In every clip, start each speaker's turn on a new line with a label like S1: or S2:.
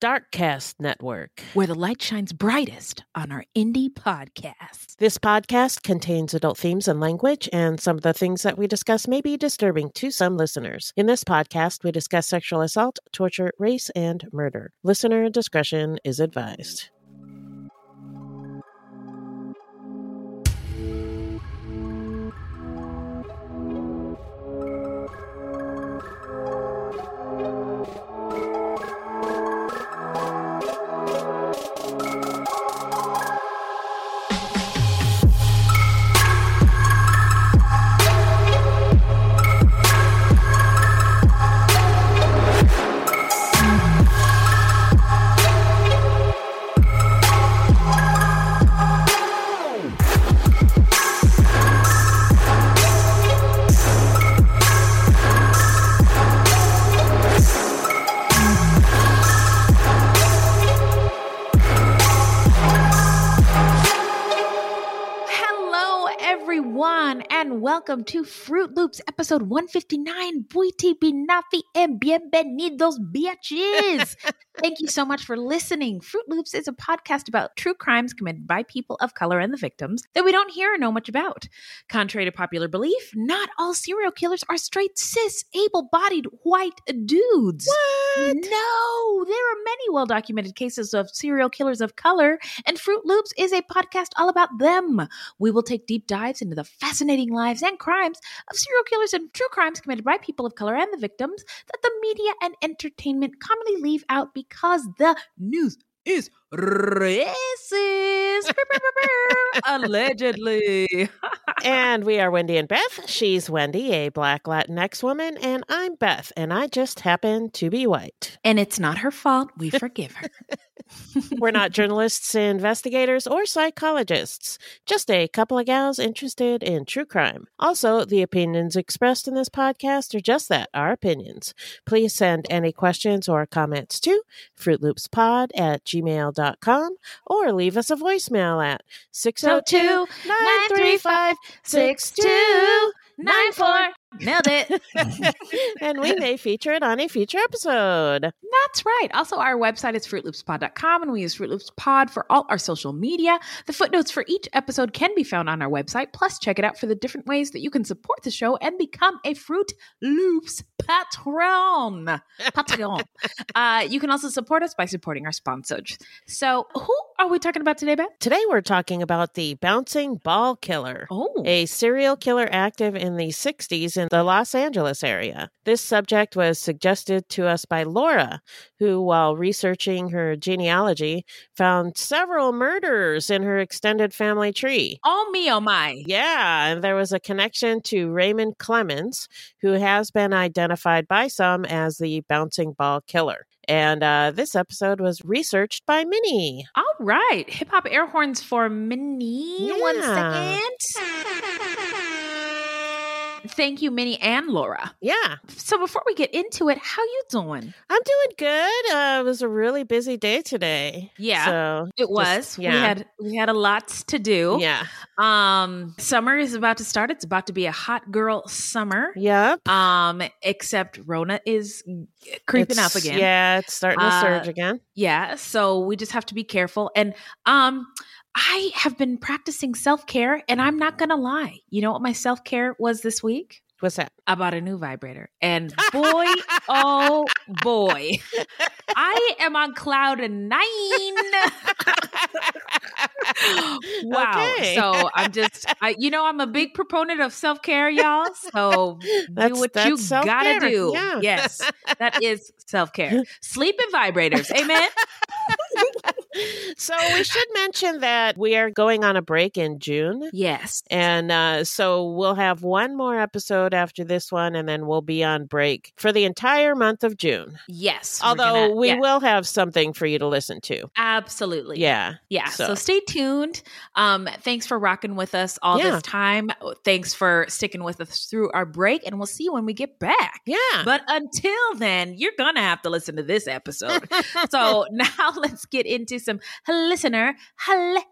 S1: Darkcast Network.
S2: where the light shines brightest on our indie podcast.
S1: This podcast contains adult themes and language, and some of the things that we discuss may be disturbing to some listeners. In this podcast, we discuss sexual assault, torture, race, and murder. Listener discretion is advised.
S2: And welcome to Fruit Loops episode 159. Buiti binafi and bienvenidos, bitches. Thank you so much for listening. Fruit Loops is a podcast about true crimes committed by people of color and the victims that we don't hear or know much about. Contrary to popular belief, not all serial killers are straight, cis, able bodied white dudes. What? No, there are many well documented cases of serial killers of color, and Fruit Loops is a podcast all about them. We will take deep dives into the fascinating lives and crimes of serial killers and true crimes committed by people of color and the victims that the media and entertainment commonly leave out because the news is racist. Allegedly.
S1: and we are Wendy and Beth. She's Wendy, a black Latinx woman, and I'm Beth, and I just happen to be white.
S2: and it's not her fault. We forgive her.
S1: We're not journalists, investigators, or psychologists, just a couple of gals interested in true crime. Also, the opinions expressed in this podcast are just that, our opinions. Please send any questions or comments to fruitloopspod at gmail.com or leave us a voicemail at 602 935
S2: 6294. Nailed it.
S1: and we may feature it on a future episode.
S2: That's right. Also, our website is fruitloopspod.com and we use Fruit Loops Pod for all our social media. The footnotes for each episode can be found on our website. Plus, check it out for the different ways that you can support the show and become a Fruit Loops patron. Patron. uh, you can also support us by supporting our sponsors. So, who are we talking about today, Beth?
S1: Today we're talking about the bouncing ball killer.
S2: Oh,
S1: a serial killer active in the 60s in the Los Angeles area. This subject was suggested to us by Laura, who, while researching her genealogy, found several murders in her extended family tree.
S2: oh me, oh my.
S1: Yeah, and there was a connection to Raymond Clemens, who has been identified by some as the bouncing ball killer. And uh, this episode was researched by Minnie.
S2: All right. Hip hop air horns for Minnie. One
S1: Yeah.
S2: second. Thank you, Minnie and Laura.
S1: Yeah,
S2: So before we get into it, how you doing?
S1: I'm doing good. Uh, it was a really busy day today.
S2: Yeah,
S1: so
S2: It
S1: just-
S2: was. We had we had a lot to do.
S1: yeah,
S2: Um summer is about to start. It's about to be a hot girl summer.
S1: yep.
S2: Um except Rona is creeping
S1: It's-
S2: up again.
S1: Yeah, it's starting to
S2: Uh,
S1: surge again.
S2: Yeah, so we just have to be careful. And um I have been practicing self-care and I'm not going to lie. You know what my self-care was this week?
S1: What's that?
S2: I bought a new vibrator. And boy, oh boy. I am on cloud 9. wow.
S1: Okay.
S2: So I'm just I you know I'm a big proponent of self-care y'all. So do
S1: That's-
S2: what you
S1: self-care.
S2: got to do.
S1: Yeah.
S2: Yes. That is self-care. Sleep in vibrators. Amen.
S1: So we should mention that we are going on a break in June.
S2: Yes.
S1: And uh, so we'll have one more episode after this one, and then we'll be on break for the entire month of June.
S2: Yes.
S1: Although
S2: gonna-
S1: we
S2: yeah,
S1: will have something for you to listen to.
S2: Absolutely.
S1: Yeah.
S2: Yeah. So.
S1: So-
S2: stay tuned. Um, thanks for rocking with us all
S1: Yeah.
S2: this time. Thanks for sticking with us through our break, and we'll see you when we get back.
S1: Yeah.
S2: But until then, you're going to have to listen to this episode. so now let's get into some listener letters.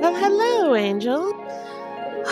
S1: well, hello, Angel.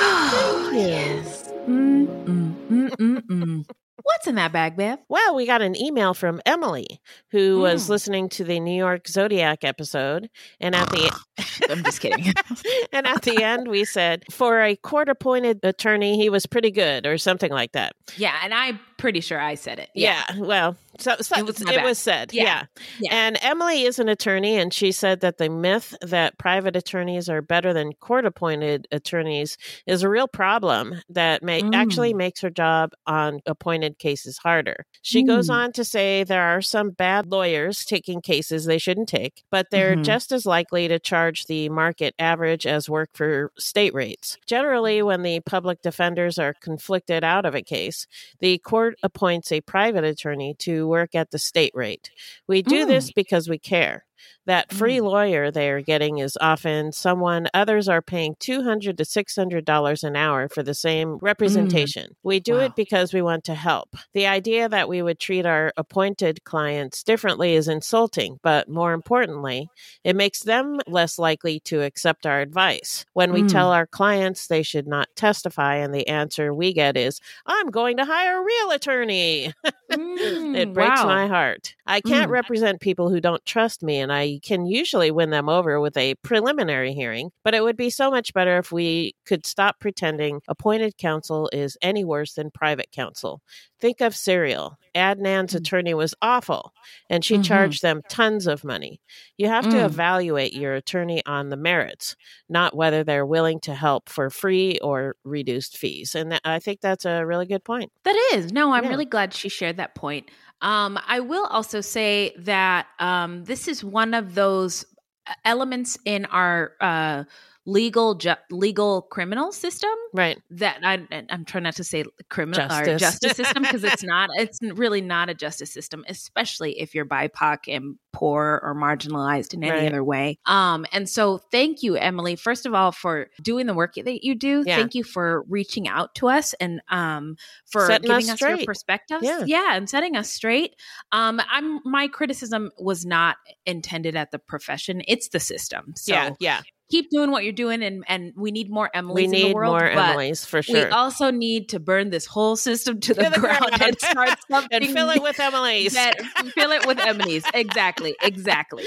S2: Oh, yes. Mm, mm, mm, mm, mm. What's in that bag, Bev?
S1: Well, we got an email from Emily, who was
S2: Mm.
S1: listening to the New York Zodiac episode, and at the
S2: I'm just kidding.
S1: and at the end we said for a court-appointed attorney, he was pretty good, or something like that.
S2: yeah, and I'm pretty sure I said it.
S1: Yeah. well, so, so
S2: It
S1: it,
S2: was
S1: was,
S2: my bad.
S1: said.
S2: Yeah.
S1: Yeah.
S2: Yeah.
S1: And Emily is an attorney, and she said that the myth that private attorneys are better than court appointed attorneys is a real problem that may actually
S2: Mm.
S1: makes her job on appointed cases harder. She goes
S2: Mm.
S1: on to say there are some bad lawyers taking cases they shouldn't take, but they're
S2: Mhm.
S1: just as likely to charge the market average as work for state rates. Generally, when the public defenders are conflicted out of a case, the court appoints a private attorney to work at the state rate. We do
S2: Mm.
S1: this because we care. That free lawyer they are getting is often someone others are paying 200 to six hundred dollars an hour for the same representation. We do
S2: Wow.
S1: it because we want to help. The idea that we would treat our appointed clients differently is insulting, but more importantly, it makes them less likely to accept our advice. When we
S2: Mm.
S1: tell our clients they should not testify, and the answer we get is, I'm going to hire a real attorney. it
S2: Mm,
S1: breaks
S2: wow.
S1: my heart. I can't
S2: Mm.
S1: represent people who don't trust me, and I can usually win them over with a preliminary hearing, but it would be so much better if we could stop pretending appointed counsel is any worse than private counsel. Think of Serial. Adnan's
S2: Mm.
S1: attorney was awful, and she
S2: Mhm.
S1: charged them tons of money. You have to
S2: Mm.
S1: evaluate your attorney on the merits, not whether they're willing to help for free or reduced fees. And that, I think that's a really good point.
S2: That is. No, I'm
S1: Yeah.
S2: really glad she shared that point. Um, I will also say that um, this is one of those uh, elements in our uh, legal ju- legal criminal system
S1: Right.
S2: that I, I'm trying not to say criminal or
S1: Justice.
S2: justice system because it's not it's really not a justice system, especially if you're BIPOC and poor or marginalized in any
S1: Right.
S2: other way. Um, and so thank you, Emily, first of all, for doing the work that you do.
S1: Yeah.
S2: Thank you for reaching out to us and um, for
S1: Setting
S2: giving us, your
S1: straight.
S2: perspectives.
S1: Yeah.
S2: and setting us straight. Um, I'm my criticism was not intended at the profession; it's the system. So
S1: yeah. Yeah.
S2: Keep doing what you're doing, and and we need more Emilys
S1: We
S2: in the
S1: need
S2: world.
S1: more
S2: but
S1: Emily's for sure.
S2: We also need to burn this whole system to the,
S1: To the
S2: ground,
S1: ground.
S2: and start something
S1: and fill it with Emily's.
S2: that fill it with Emily's. Exactly, exactly.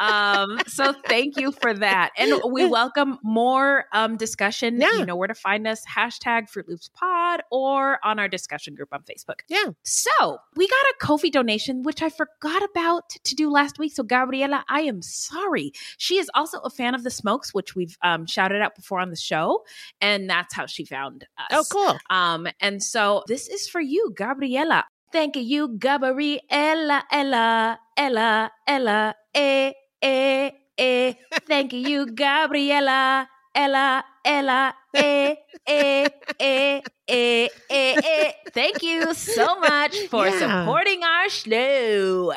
S2: Um, so thank you for that, and we welcome more um, discussion.
S1: Yeah.
S2: You know where to find us: hashtag Fruit Loops Pod or on our discussion group on Facebook.
S1: Yeah.
S2: So we got a Ko-fi donation, which I forgot about to do last week. So Gabriela, I am sorry. She is also a fan of the Smokes, which we've um, shouted out before on the show, and that's how she found us.
S1: oh, cool.
S2: Um, and so this is for you, Gabriela. Thank you, Gabriela, Ella, Ella, Ella, eh, eh, eh. Thank you, Gabriela, Ella, Ella, eh, eh, eh, eh, eh, eh. Thank you so much for
S1: Yeah.
S2: supporting our show.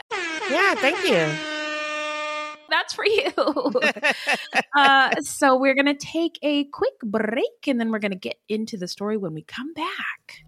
S1: Yeah. Thank you.
S2: That's for you. uh, so we're going to take a quick break and then we're going to get into the story when we come back.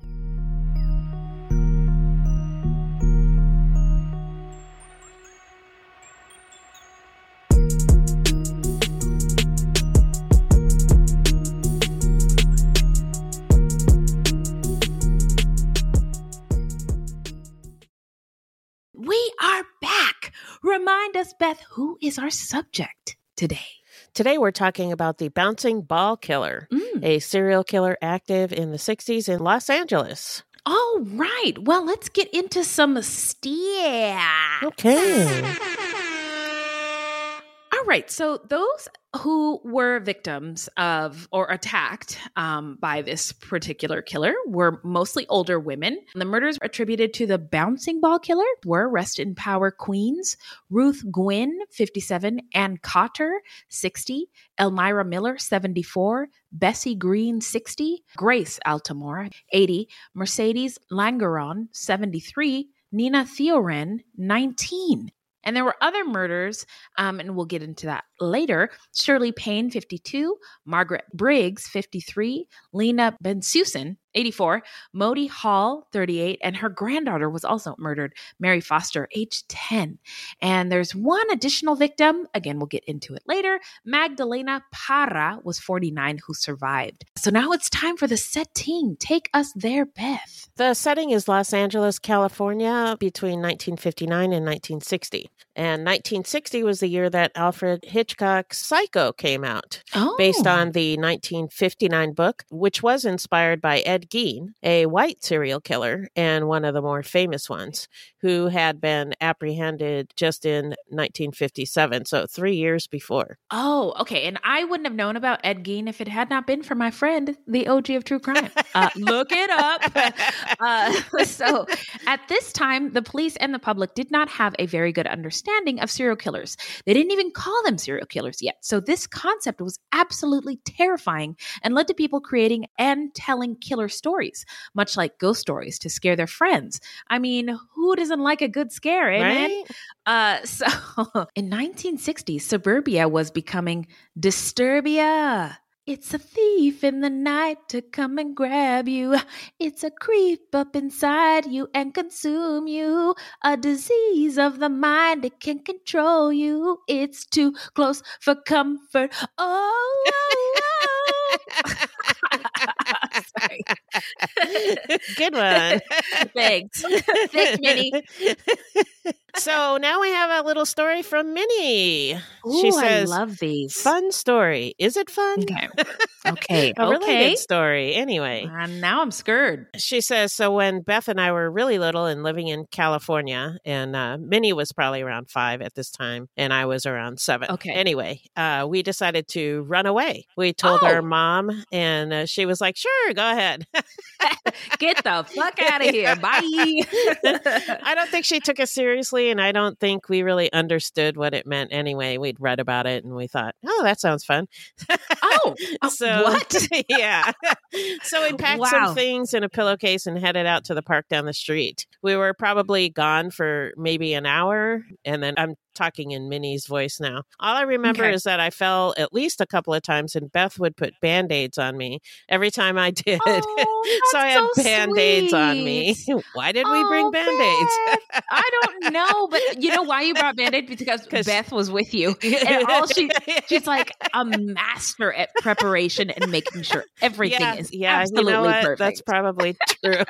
S2: Remind us, Beth, who is our subject today?
S1: Today we're talking about the bouncing ball killer,
S2: Mm.
S1: a serial killer active in the 60s in Los Angeles.
S2: All right. Well, let's get into some steer.
S1: Okay.
S2: All right. So those who were victims of or attacked um, by this particular killer were mostly older women. The murders attributed to the bouncing ball killer were arrested in Power Queens, Ruth Gwynn, 57, Ann Cotter, 60, Elmira Miller, 74, Bessie Green, 60, Grace Altamora, 80, Mercedes Langeron, 73, Nina Theoren, 19. And there were other murders, um, and we'll get into that later. Shirley Payne, 52, Margaret Briggs, 53, Lena Bensusan, 84, Modi Hall, 38, and her granddaughter was also murdered, Mary Foster, age 10. And there's one additional victim, again, we'll get into it later. Magdalena Parra was 49 who survived. So now it's time for the setting. Take us there, Beth.
S1: The setting is Los Angeles, California, between 1959 and 1960. And 1960 was the year that Alfred Hitchcock's Psycho came out,
S2: Oh.
S1: based on the 1959 book, which was inspired by Ed Gein, a white serial killer and one of the more famous ones, who had been apprehended just in 1957, so three years before.
S2: Oh, okay. And I wouldn't have known about Ed Gein if it had not been for my friend, the OG of true crime. Uh, look it up. Uh, so, at this time, the police and the public did not have a very good understanding of serial killers. They didn't even call them serial killers yet. So, this concept was absolutely terrifying and led to people creating and telling killer stories, much like ghost stories to scare their friends. I mean, who doesn't like a good scare, amen?
S1: Right?
S2: Uh, so in 1960, suburbia was becoming disturbia. It's a thief in the night to come and grab you. It's a creep up inside you and consume you. A disease of the mind, it can control you. It's too close for comfort. Oh, oh, oh. Sorry.
S1: Good one.
S2: Thanks. Thanks, Minnie.
S1: so now we have a little story from Minnie.
S2: Ooh,
S1: she says,
S2: I love these.
S1: Fun story. Is it fun?
S2: Okay. Okay.
S1: A really
S2: okay.
S1: good story. Anyway,
S2: Uh, now I'm scared.
S1: she says so when Beth and I were really little and living in California, and uh, Minnie was probably around five at this time, and I was around seven.
S2: Okay.
S1: Anyway, uh, we decided to run away. We told
S2: Oh.
S1: our mom, and uh, she was like, sure, go ahead.
S2: Get the fuck out of here. Bye.
S1: I don't think she took us seriously, and I don't think we really understood what it meant anyway. We'd read about it and we thought, oh, that sounds fun.
S2: oh, uh,
S1: so
S2: what?
S1: yeah. so we packed
S2: Wow.
S1: some things in a pillowcase and headed out to the park down the street. We were probably gone for maybe an hour, and then I'm talking in Minnie's voice now. All I remember
S2: Okay.
S1: is that I fell at least a couple of times, and Beth would put band aids on me every time I did.
S2: Oh,
S1: so I had
S2: so
S1: band aids on me. Why did we bring
S2: Oh,
S1: band aids?
S2: I don't know, but you know why you brought band aids? Because Beth was with you. And all she she's like a master at preparation and making sure everything
S1: yeah,
S2: is
S1: yeah,
S2: absolutely
S1: you know what?
S2: perfect.
S1: That's probably true.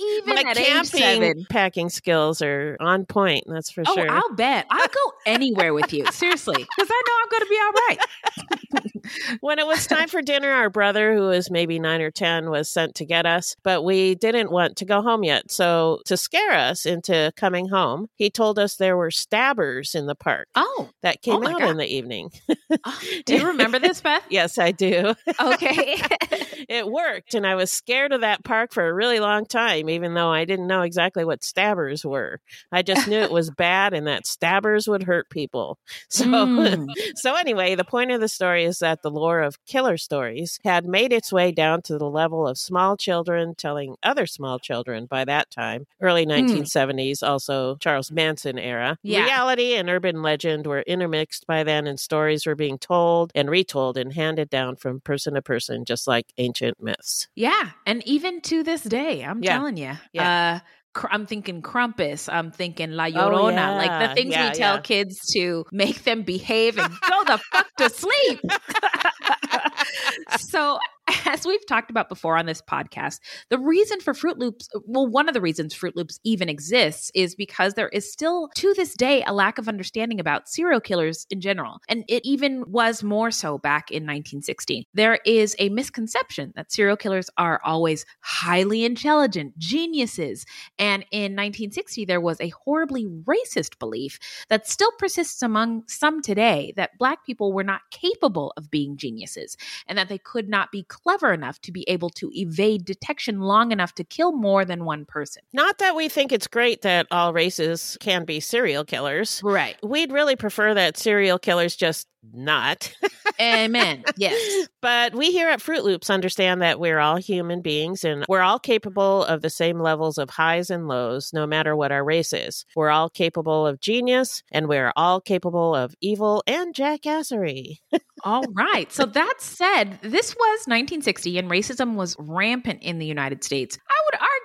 S2: Even
S1: My
S2: at age
S1: camping
S2: seven.
S1: packing skills are on point. That's for
S2: Oh,
S1: sure.
S2: I'll bet. I'll go anywhere with you. Seriously. Because I know I'm going to be all right.
S1: when it was time for dinner, our brother, who was maybe nine or 10, was sent to get us, but we didn't want to go home yet. So, to scare us into coming home, he told us there were stabbers in the park
S2: Oh,
S1: that oh came
S2: my
S1: out
S2: God.
S1: in the evening.
S2: oh, do you remember this, Beth?
S1: yes, I do.
S2: Okay.
S1: it worked, and I was scared of that park for a really long time, even though I didn't know exactly what stabbers were. I just knew it was bad and that stabbers would hurt people. So,
S2: Mm.
S1: so anyway, the point of the story is that the lore of killer stories had made its way down to the level of small children telling other small children by that time, early 1970s, also Charles Manson era.
S2: Yeah.
S1: Reality and urban legend were intermixed by then, and stories were being told and retold and handed down from person to person, just like ancient myths.
S2: Yeah, and even to this day, I'm
S1: Yeah.
S2: telling you.
S1: Yeah.
S2: Uh, I'm thinking Krampus. I'm thinking La
S1: Oh,
S2: Llorona. Like the things
S1: Yeah,
S2: we tell
S1: yeah.
S2: kids to make them behave and go the fuck to sleep. so as we've talked about before on this podcast, the reason for Fruit Loops, well, one of the reasons Fruit Loops even exists is because there is still to this day a lack of understanding about serial killers in general. And it even was more so back in 1916. There is a misconception that serial killers are always highly intelligent, geniuses. And in 1960, there was a horribly racist belief that still persists among some today that Black people were not capable of being geniuses and that they could not be clever enough to be able to evade detection long enough to kill more than one person.
S1: Not that we think it's great that all races can be serial killers.
S2: Right.
S1: We'd really prefer that serial killers just not.
S2: Amen. Yes.
S1: But we here at Fruit Loops understand that we're all human beings and we're all capable of the same levels of highs and lows, no matter what our race is. We're all capable of genius and we're all capable of evil and jackassery.
S2: all right. So that said, this was 1960 and racism was rampant in the United States. I would argue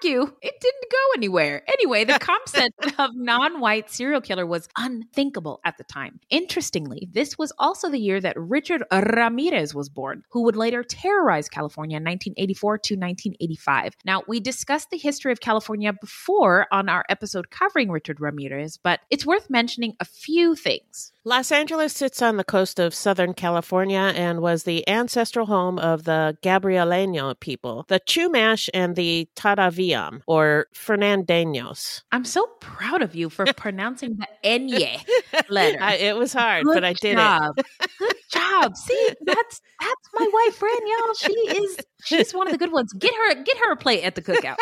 S2: it didn't go anywhere. Anyway, the concept of non white serial killer was unthinkable at the time. Interestingly, this was also the year that Richard Ramirez was born, who would later terrorize California in 1984 to 1985. Now, we discussed the history of California before on our episode covering Richard Ramirez, but it's worth mentioning a few things.
S1: Los Angeles sits on the coast of Southern California and was the ancestral home of the Gabrieleño people, the Chumash and the Tataviam, or Fernandeños.
S2: I'm so proud of you for pronouncing the Enye letter.
S1: I, it was hard,
S2: Good
S1: but I did it.
S2: Good job. Good job. See, that's that's my wife, Fran, y'all. She is she's one of the good ones. Get her get her a plate at the cookout.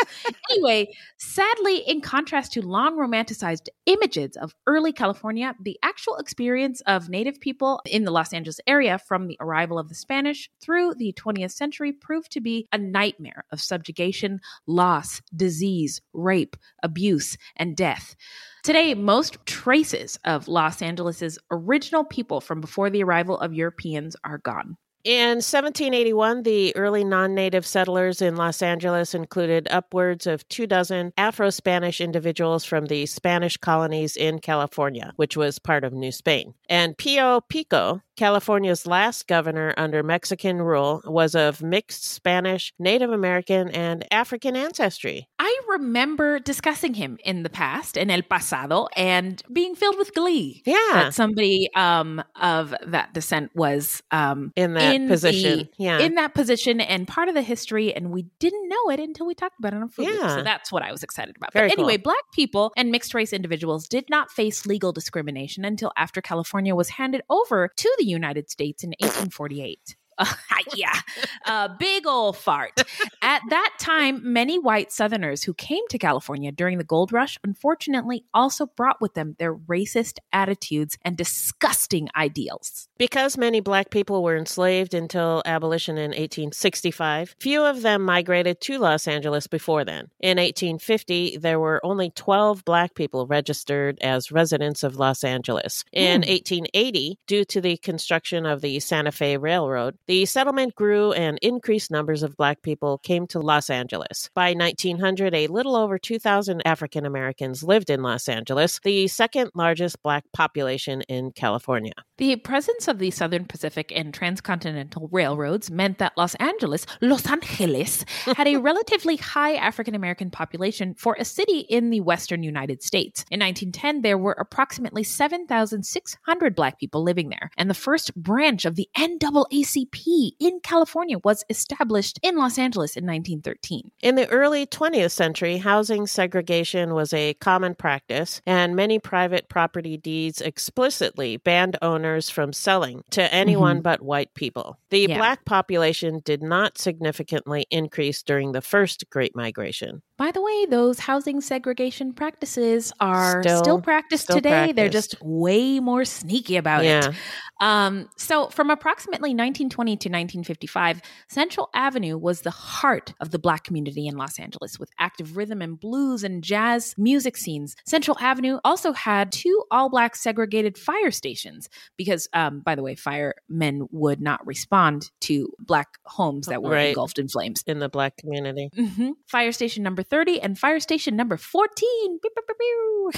S2: anyway, sadly, in contrast to long romanticized images of early California, the actual experience of native people in the Los Angeles area from the arrival of the Spanish through the 20th century proved to be a nightmare of subjugation, loss, disease, rape, abuse, and death. Today, most traces of Los Angeles's original people from before the arrival of Europeans are gone.
S1: In 1781, the early non native settlers in Los Angeles included upwards of two dozen Afro Spanish individuals from the Spanish colonies in California, which was part of New Spain. And Pio Pico, California's last governor under Mexican rule, was of mixed Spanish, Native American, and African ancestry.
S2: I remember discussing him in the past, in El Pasado, and being filled with glee.
S1: Yeah.
S2: That somebody um, of that descent was um,
S1: In that
S2: in
S1: position.
S2: the-
S1: yeah.
S2: in that position and part of the history, and we didn't know it until we talked about it on Fruit Loop.
S1: Yeah.
S2: So that's what I was excited about.
S1: Very
S2: but anyway,
S1: cool.
S2: black people and mixed race individuals did not face legal discrimination until after California was handed over to the United States in 1848. Uh, yeah, a big old fart. At that time, many white Southerners who came to California during the gold rush unfortunately also brought with them their racist attitudes and disgusting ideals.
S1: Because many black people were enslaved until abolition in 1865, few of them migrated to Los Angeles before then. In 1850, there were only 12 black people registered as residents of Los Angeles. In 1880, due to the construction of the Santa Fe Railroad, the settlement grew and increased numbers of black people came to Los Angeles. By 1900, a little over 2,000 African Americans lived in Los Angeles, the second largest black population in California.
S2: The presence of the Southern Pacific and transcontinental railroads meant that Los Angeles, Los Angeles, had a relatively high African American population for a city in the western United States. In 1910, there were approximately 7,600 black people living there, and the first branch of the NAACP in California was established in Los Angeles in 1913.
S1: In the early 20th century, housing segregation was a common practice, and many private property deeds explicitly banned owners from selling to anyone mm-hmm. but white people. The
S2: Yeah.
S1: black population did not significantly increase during the first Great Migration.
S2: By the way, those housing segregation practices are
S1: Still-
S2: still, practiced
S1: still
S2: today. They're just way more sneaky about
S1: Yeah.
S2: it. Um, so, from approximately 1920 to 1955, Central Avenue was the heart of the Black community in Los Angeles with active rhythm and blues and jazz music scenes. Central Avenue also had two all Black segregated fire stations because, um, by the way, firemen would not respond to Black homes that were
S1: Right.
S2: engulfed in flames.
S1: In the black community.
S2: hmm Fire station number 30 and fire station number 14. Beep, beep,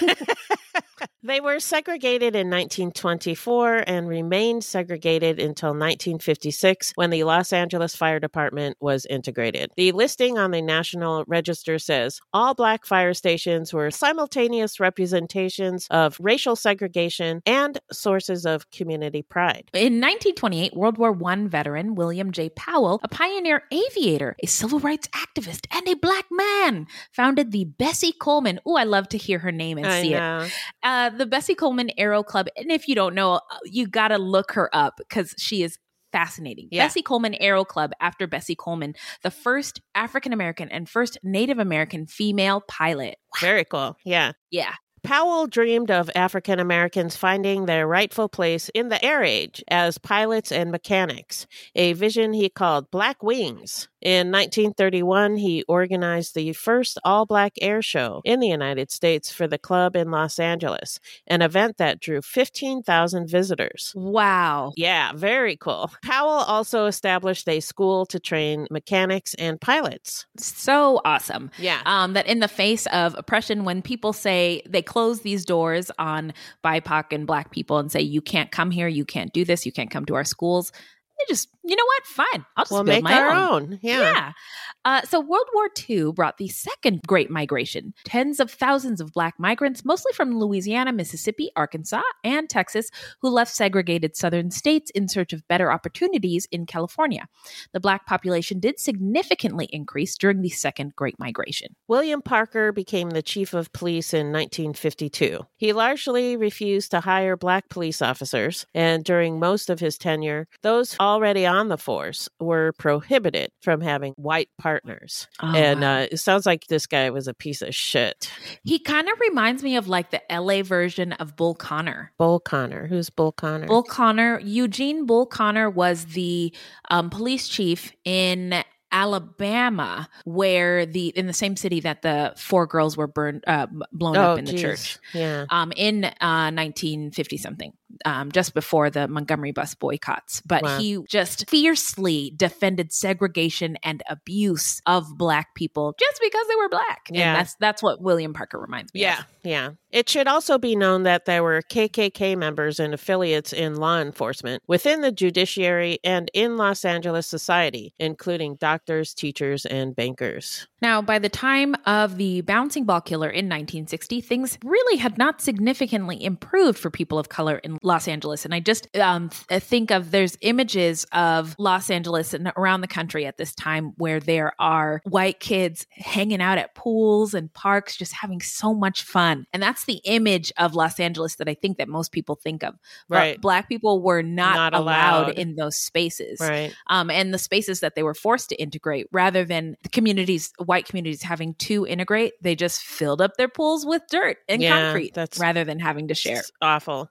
S2: beep.
S1: They were segregated in 1924 and remained segregated until 1956 when the Los Angeles Fire Department was integrated. The listing on the National Register says all black fire stations were simultaneous representations of racial segregation and sources of community pride.
S2: In 1928, World War I veteran William J. Powell, a pioneer aviator, a civil rights activist, and a black man, founded the Bessie Coleman. Oh, I love to hear her name and
S1: I
S2: see
S1: know.
S2: it. Uh, the Bessie Coleman Aero Club. And if you don't know, uh, you got to look her up because she is fascinating.
S1: Yeah.
S2: Bessie Coleman Aero Club, after Bessie Coleman, the first African American and first Native American female pilot.
S1: Very cool. Yeah.
S2: Yeah.
S1: Powell dreamed of African Americans finding their rightful place in the air age as pilots and mechanics, a vision he called Black Wings. In 1931, he organized the first all black air show in the United States for the club in Los Angeles, an event that drew 15,000 visitors.
S2: Wow.
S1: Yeah, very cool. Powell also established a school to train mechanics and pilots.
S2: So awesome.
S1: Yeah.
S2: um, that in the face of oppression, when people say they close these doors on BIPOC and Black people and say, you can't come here, you can't do this, you can't come to our schools, just, you know what? Fine. I'll just
S1: we'll
S2: build
S1: make
S2: my
S1: our
S2: own.
S1: own. Yeah.
S2: Yeah. Uh, so World War II brought the second Great Migration. Tens of thousands of Black migrants, mostly from Louisiana, Mississippi, Arkansas, and Texas, who left segregated southern states in search of better opportunities in California. The Black population did significantly increase during the second Great Migration.
S1: William Parker became the chief of police in 1952. He largely refused to hire black police officers, and during most of his tenure, those already on the force were prohibited from having white partners.
S2: Oh,
S1: and
S2: wow.
S1: uh, it sounds like this guy was a piece of shit.
S2: He kind of reminds me of like the LA version of Bull Connor.
S1: Bull Connor. Who's Bull Connor?
S2: Bull Connor, Eugene Bull Connor was the um, police chief in Alabama, where the in the same city that the four girls were burned, uh, blown
S1: oh,
S2: up in the church.
S1: Yeah.
S2: Um, in uh, 1950 something, um, just before the Montgomery bus boycotts. But
S1: Wow.
S2: he just fiercely defended segregation and abuse of black people just because they were black.
S1: Yeah.
S2: And that's that's what William Parker reminds me
S1: Yeah,
S2: of.
S1: yeah. It should also be known that there were KKK members and affiliates in law enforcement, within the judiciary, and in Los Angeles society, including doctors, teachers, and bankers.
S2: Now, by the time of the bouncing ball killer in 1960, things really had not significantly improved for people of color in Los Angeles. And I just um, th- think of there's images of Los Angeles and around the country at this time where there are white kids hanging out at pools and parks, just having so much fun. And that's the image of Los Angeles that I think that most people think of. But
S1: Right.
S2: black people were not,
S1: Not
S2: allowed.
S1: allowed.
S2: in those spaces
S1: Right.
S2: um, and the spaces that they were forced to integrate rather than the communities white communities having to integrate they just filled up their pools with dirt and
S1: Yeah,
S2: concrete
S1: that's-
S2: rather than having to share
S1: awful.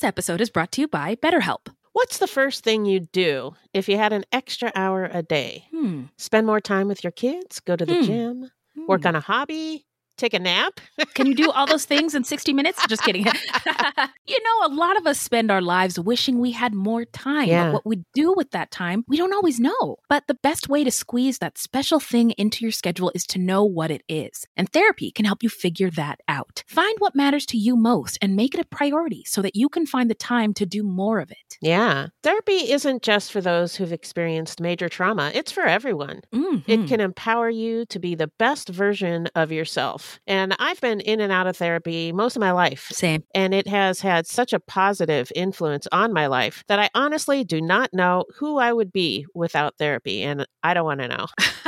S2: This episode is brought to you by betterhelp
S1: What's the first thing you'd do if you had an extra hour a day?
S2: hmm.
S1: Spend more time with your kids, go to the
S2: Hmm.
S1: gym, work on a hobby, take a nap?
S2: Can you do all those things in 60 minutes? Just kidding. you know, a lot of us spend our lives wishing we had more time.
S1: Yeah.
S2: But what we do with that time, we don't always know. But the best way to squeeze that special thing into your schedule is to know what it is. And therapy can help you figure that out. Find what matters to you most and make it a priority so that you can find the time to do more of it.
S1: Yeah. Therapy isn't just for those who've experienced major trauma, it's for everyone.
S2: Mhm.
S1: It can empower you to be the best version of yourself. And I've been in and out of therapy most of my life.
S2: Same.
S1: And it has had such a positive influence on my life that I honestly do not know who I would be without therapy. And I don't want to know.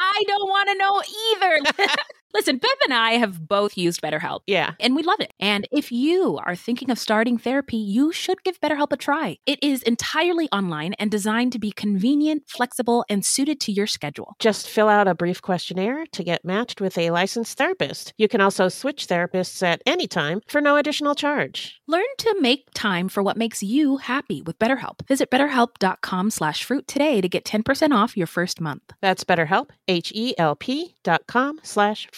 S2: I don't want to know either. Listen, Beth and I have both used BetterHelp.
S1: Yeah.
S2: And we love it. And if you are thinking of starting therapy, you should give BetterHelp a try. It is entirely online and designed to be convenient, flexible, and suited to your schedule.
S1: Just fill out a brief questionnaire to get matched with a licensed therapist. You can also switch therapists at any time for no additional charge.
S2: Learn to make time for what makes you happy with BetterHelp. Visit betterhelp.com slash fruit today to get 10% off your first month.
S1: That's BetterHelp, H-E-L-P dot com slash fruit.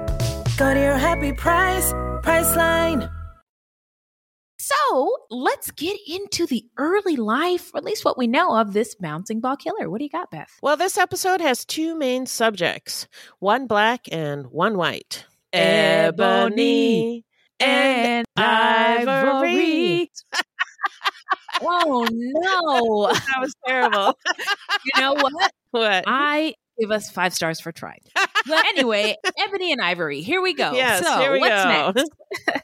S3: Go to your happy price, Priceline.
S2: So let's get into the early life, or at least what we know of this bouncing ball killer. What do you got, Beth?
S1: Well, this episode has two main subjects one black and one white.
S2: Ebony and ivory. oh no.
S1: That was terrible.
S2: You know what?
S1: what?
S2: I give us five stars for trying. But anyway, Ebony and Ivory, here we go.
S1: Yes,
S2: so
S1: here we
S2: what's
S1: go.
S2: next?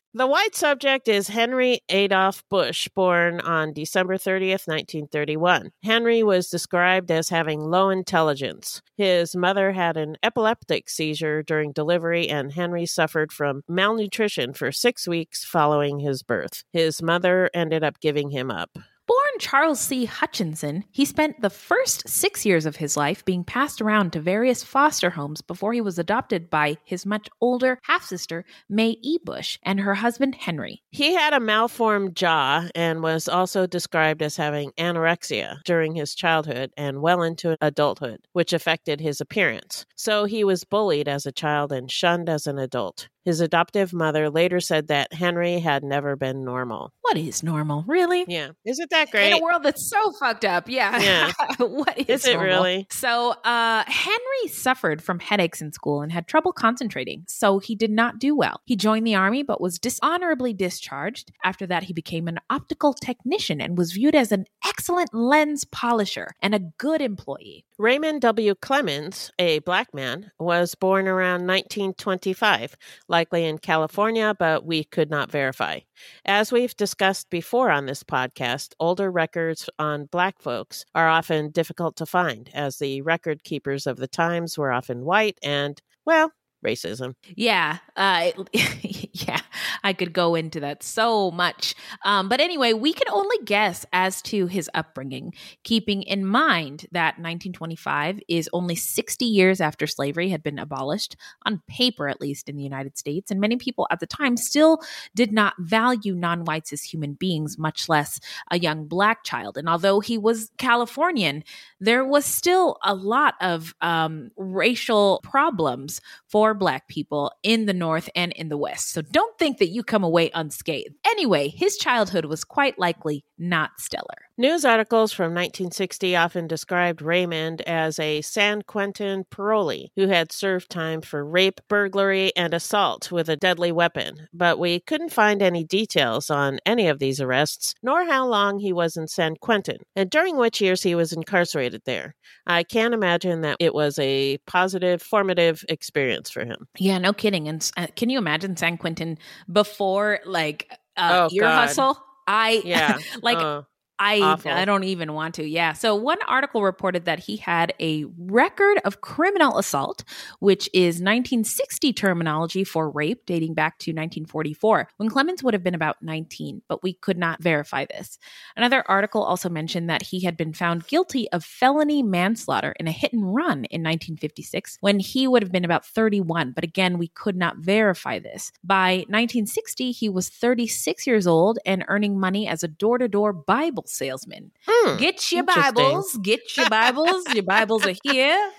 S1: The white subject is Henry Adolph Bush, born on December 30th, 1931. Henry was described as having low intelligence. His mother had an epileptic seizure during delivery, and Henry suffered from malnutrition for six weeks following his birth. His mother ended up giving him up.
S2: Born Charles C. Hutchinson, he spent the first six years of his life being passed around to various foster homes before he was adopted by his much older half sister, May E. Bush, and her husband, Henry.
S1: He had a malformed jaw and was also described as having anorexia during his childhood and well into adulthood, which affected his appearance. So he was bullied as a child and shunned as an adult. His adoptive mother later said that Henry had never been normal.
S2: What is normal? Really?
S1: Yeah. Isn't that great?
S2: In a world that's so fucked up. Yeah.
S1: Yeah.
S2: what is,
S1: Is it
S2: normal?
S1: really?
S2: So, uh, Henry suffered from headaches in school and had trouble concentrating, so he did not do well. He joined the army but was dishonorably discharged. After that, he became an optical technician and was viewed as an excellent lens polisher and a good employee.
S1: Raymond W. Clemens, a black man, was born around 1925, likely in California, but we could not verify. As we've discussed before on this podcast, older records on black folks are often difficult to find, as the record keepers of the times were often white and, well, racism.
S2: Yeah, uh, yeah, I could go into that so much. Um, but anyway, we can only guess as to his upbringing, keeping in mind that 1925 is only 60 years after slavery had been abolished, on paper at least in the United States. And many people at the time still did not value non whites as human beings, much less a young black child. And although he was Californian, there was still a lot of um, racial problems for black people in the North and in the West. So don't think that you come away unscathed. Anyway, his childhood was quite likely not stellar.
S1: News articles from 1960 often described Raymond as a San Quentin parolee who had served time for rape, burglary, and assault with a deadly weapon, but we couldn't find any details on any of these arrests, nor how long he was in San Quentin, and during which years he was incarcerated there. I can't imagine that it was a positive, formative experience for him.
S2: Yeah, no kidding. And uh, can you imagine San Quentin before like uh,
S1: Oh,
S2: ear
S1: God.
S2: hustle? I
S1: Yeah.
S2: like
S1: Uh,
S2: I
S1: Awful.
S2: I don't even want to. Yeah. So one article reported that he had a record of criminal assault, which is 1960 terminology for rape dating back to 1944, when Clemens would have been about 19, but we could not verify this. Another article also mentioned that he had been found guilty of felony manslaughter in a hit and run in 1956 when he would have been about 31, but again, we could not verify this. By 1960, he was 36 years old and earning money as a door-to-door Bible salesman.
S1: hmm,
S2: Get your. Bibles. Get your Bibles. your Bibles are here.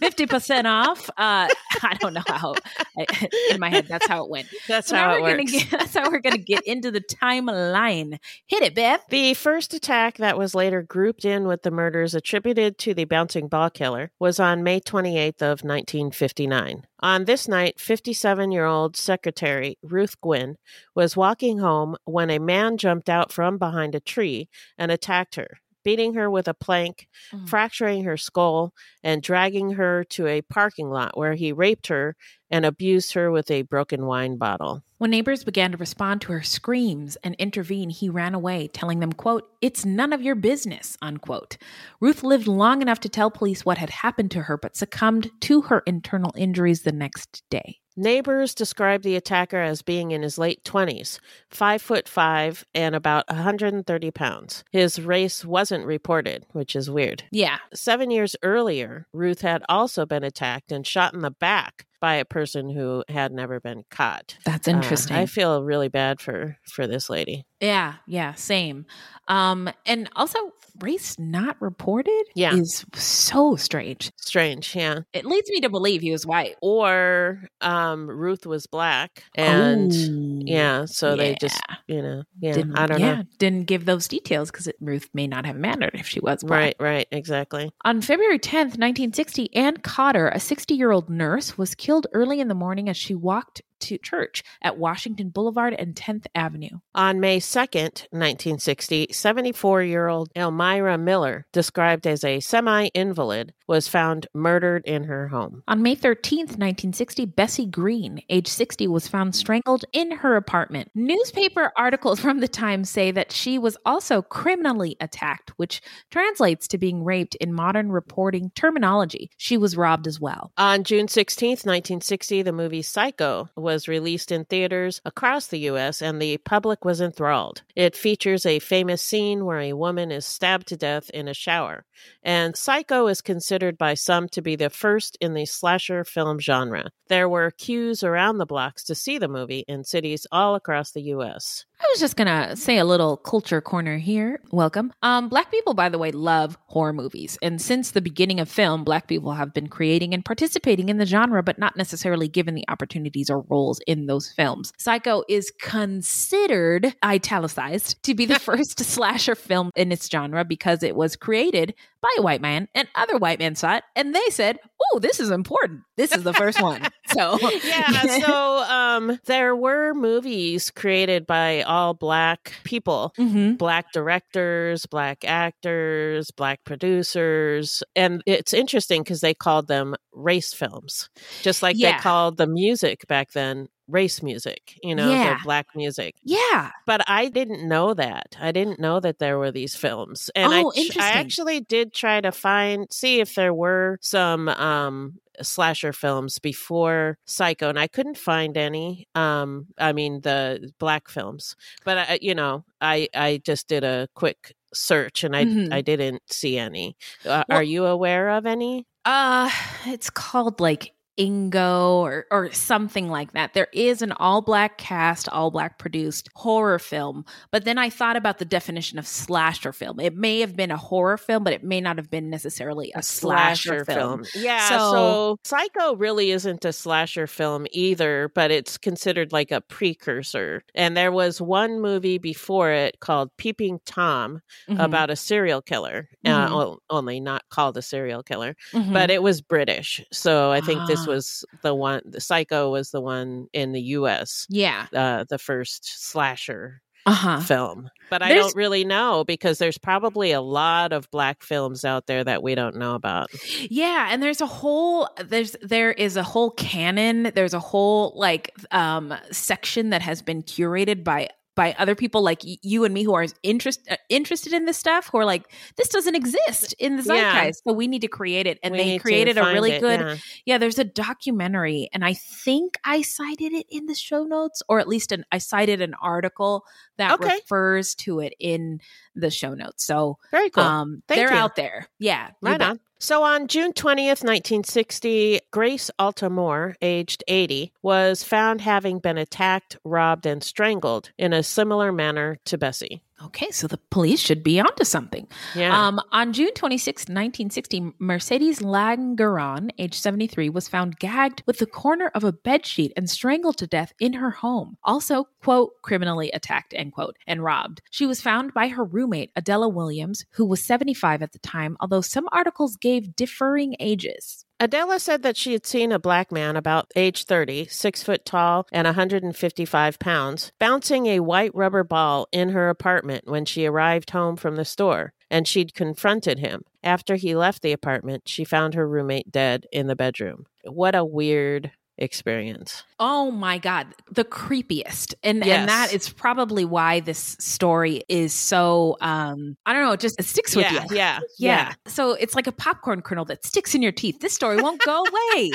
S2: fifty percent off. Uh, I don't know how. I, in my head, that's how it went.
S1: That's
S2: So
S1: how it
S2: we're
S1: works.
S2: Gonna get, that's how we're gonna get into the timeline. Hit it, Beth.
S1: The first attack that was later grouped in with the murders attributed to the bouncing ball killer was on May 28th of 1959. On this night, 57-year-old secretary Ruth Gwynn was walking home when a man jumped out from behind a tree and attacked her, beating her with a plank,
S2: Mm.
S1: fracturing her skull, and dragging her to a parking lot where he raped her and abused her with a broken wine bottle.
S2: When neighbors began to respond to her screams and intervene, he ran away, telling them, quote, It's none of your business, unquote. Ruth lived long enough to tell police what had happened to her, but succumbed to her internal injuries the next day.
S1: Neighbors described the attacker as being in his late 20s, 5 foot 5 and about 130 pounds. His race wasn't reported, which is weird.
S2: Yeah.
S1: 7 years earlier, Ruth had also been attacked and shot in the back by a person who had never been caught.
S2: That's
S1: Uh,
S2: interesting.
S1: I feel really bad for for this lady.
S2: yeah, yeah, same. Um, and also race not reported
S1: Yeah.
S2: is so strange.
S1: Strange, yeah.
S2: It leads me to believe he was white.
S1: Or um Ruth was black and
S2: Oh.
S1: yeah, so they just, you know, yeah,
S2: didn't,
S1: I don't
S2: yeah,
S1: know.
S2: didn't give those details because Ruth may not have mattered if she was black.
S1: Right, right, exactly.
S2: On February 10th, 1960, Ann Cotter, a 60 year old nurse, was killed early in the morning as she walked to church at Washington Boulevard and 10th Avenue.
S1: On May 2nd, 1960, 74 year old Elmira Miller, described as a semi invalid, was found murdered in her home.
S2: On May 13th, 1960, Bessie Green, age 60, was found strangled in her apartment. Newspaper articles from the time say that she was also criminally attacked, which translates to being raped in modern reporting terminology. She was robbed as well.
S1: On June 16th, 1960, the movie Psycho was released in theaters across the U.S., and the public was enthralled. It features a famous scene where a woman is stabbed to death in a shower. And Psycho is considered by some to be the first in the slasher film genre. There were queues around the blocks to see the movie in cities all across the U.S.
S2: I was just gonna say a little culture corner here. Welcome. Um, black people, by the way, love horror movies, and since the beginning of film, black people have been creating and participating in the genre, but not necessarily given the opportunities or roles in those films. Psycho is considered italicized to be the first slasher film in its genre because it was created by a white man, and other white men saw it, and they said, "Oh, this is important. This is the first one." So
S1: yeah so um there were movies created by all black people
S2: Mhm.
S1: black directors black actors black producers and it's interesting because they called them race films just like
S2: Yeah.
S1: they called the music back then race music you know
S2: Yeah.
S1: the black music
S2: yeah,
S1: but i didn't know that i didn't know that there were these films and I,
S2: Oh,
S1: I
S2: interesting.
S1: actually did try to find see if there were some um slasher films before psycho and i couldn't find any um i mean the black films but I, you know i i just did a quick search and i
S2: Mhm.
S1: i didn't see any uh,
S2: Well-
S1: are you aware of any
S2: Uh, it's called like Ingo or or something like that. There is an all black cast, all black produced horror film, but then I thought about the definition of slasher film. It may have been a horror film, but it may not have been necessarily a, slasher, film.
S1: Yeah,
S2: So-
S1: so, Psycho really isn't a slasher film either, but it's considered like a precursor. And there was one movie before it called Peeping Tom
S2: Mhm.
S1: about a serial killer,
S2: Mhm.
S1: uh, only not called a serial killer,
S2: Mhm.
S1: but it was British. So I think this
S2: Ah.
S1: was the one, the Psycho was the one in the US.
S2: yeah,
S1: Uh, the first slasher
S2: uh huh.
S1: film. But I
S2: There's-
S1: don't really know because there's probably a lot of black films out there that we don't know about.
S2: Yeah, and there's a whole there's there is a whole canon. There's a whole like um section that has been curated by by other people like you and me who are interest, uh, interested in this stuff who are like this doesn't exist in the
S1: Yeah.
S2: zeitgeist so we need to create it and
S1: We
S2: they created a really
S1: it,
S2: good
S1: yeah.
S2: yeah there's a documentary and i think i cited it in the show notes or at least an, i cited an article that
S1: Okay.
S2: refers to it in the show notes so
S1: Very cool.
S2: um
S1: Thank
S2: they're
S1: you.
S2: out there yeah
S1: Right on. So on June 20th, 1960, Grace Altamore, aged 80, was found having been attacked, robbed, and strangled in a similar manner to Bessie.
S2: Okay, so the police should be onto something.
S1: Yeah.
S2: Um, on June 26, 1960, Mercedes Langeron, age 73, was found gagged with the corner of a bedsheet and strangled to death in her home. Also, quote, criminally attacked, end quote, and robbed. She was found by her roommate, Adela Williams, who was 75 at the time, although some articles gave differing ages.
S1: Adela said that she had seen a black man about age 30, six foot tall, and 155 pounds, bouncing a white rubber ball in her apartment when she arrived home from the store, and she'd confronted him. After he left the apartment, she found her roommate dead in the bedroom. What a weird experience.
S2: Oh my god, the creepiest. And
S1: Yes.
S2: and that is probably why this story is so um I don't know, it just it sticks with
S1: yeah,
S2: you.
S1: yeah,
S2: Yeah. So it's like a popcorn kernel that sticks in your teeth. This story won't go away.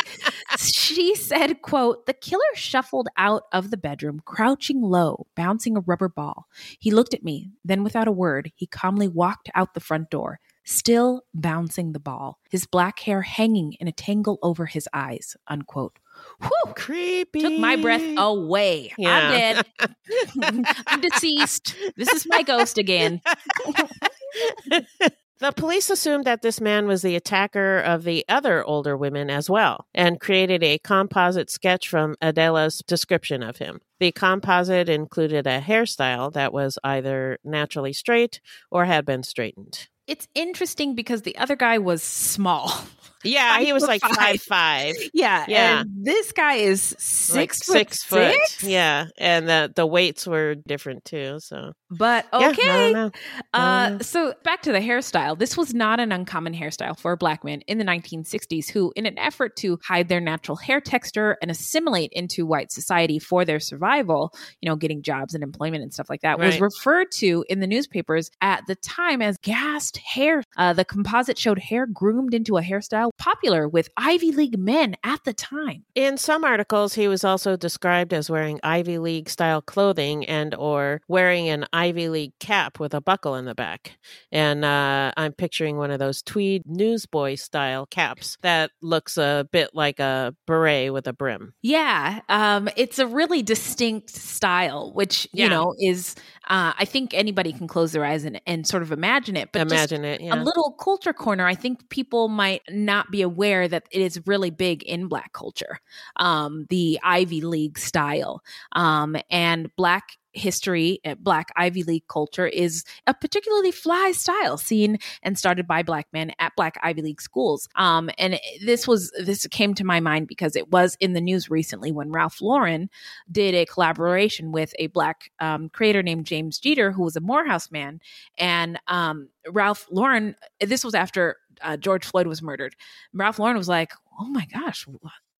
S2: she said, quote, the killer shuffled out of the bedroom, crouching low, bouncing a rubber ball. He looked at me, then without a word, he calmly walked out the front door, still bouncing the ball, his black hair hanging in a tangle over his eyes, unquote. Whew.
S1: Creepy.
S2: Took my breath away.
S1: Yeah.
S2: I'm dead. I'm deceased. This is my ghost again.
S1: The police assumed that this man was the attacker of the other older women as well and created a composite sketch from Adela's description of him. The composite included a hairstyle that was either naturally straight or had been straightened.
S2: It's interesting because the other guy was small.
S1: Yeah,
S2: Five
S1: he was like
S2: five.
S1: five five.
S2: Yeah.
S1: Yeah.
S2: And this guy is six
S1: like
S2: foot
S1: six foot.
S2: six?
S1: Yeah, and the the weights were different too. So
S2: But
S1: Yeah, I
S2: okay.
S1: don't know.
S2: Uh, so back to the hairstyle. This was not an uncommon hairstyle for a black man in the 1960s who, in an effort to hide their natural hair texture and assimilate into white society for their survival, you know, getting jobs and employment and stuff like that, was referred to in the newspapers at the time as gassed hair. Uh, the composite showed hair groomed into a hairstyle popular with Ivy League men at the time.
S1: In some articles, he was also described as wearing Ivy League style clothing and or wearing an Ivy League cap with a buckle in the back. And uh, I'm picturing one of those tweed newsboy style caps that looks a bit like a beret with a brim.
S2: Yeah, um, it's a really distinct style, which
S1: Yeah.
S2: you know is uh, I think anybody can close their eyes and, and sort of imagine it. But
S1: Imagine it. Yeah.
S2: a little culture corner, I think people might not be aware that it is really big in Black culture, um, the Ivy League style, um, and Black history, uh, Black Ivy League culture is a particularly fly style seen and started by Black men at Black Ivy League schools. Um, and this was this came to my mind because it was in the news recently when Ralph Lauren did a collaboration with a Black um, creator named James Jeter, who was a Morehouse man, and um, Ralph Lauren. This was after uh, George Floyd was murdered. Ralph Lauren was like, "Oh my gosh."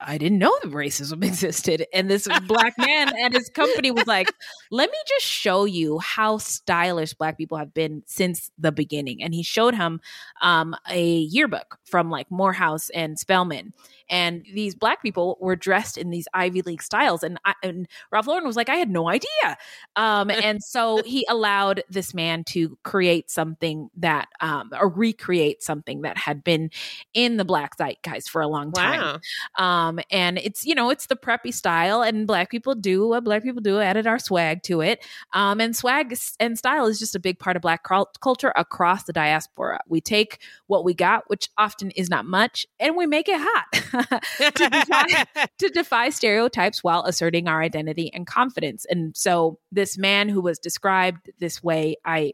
S2: I didn't know that racism existed. And this black man at his company was like, let me just show you how stylish black people have been since the beginning. And he showed him um, a yearbook from like Morehouse and Spelman. And these black people were dressed in these Ivy League styles. And, I, and Ralph Lauren was like, I had no idea. Um, and so he allowed this man to create something that, um, or recreate something that had been in the black zeitgeist for a long time.
S1: wow.
S2: Um, and it's you know it's the preppy style, and black people do what black people do, added our swag to it. Um, and swag and style is just a big part of black culture across the diaspora. We take what we got, which often is not much, and we make it hot to, defy, to defy stereotypes while asserting our identity and confidence. And so, this man who was described this way, I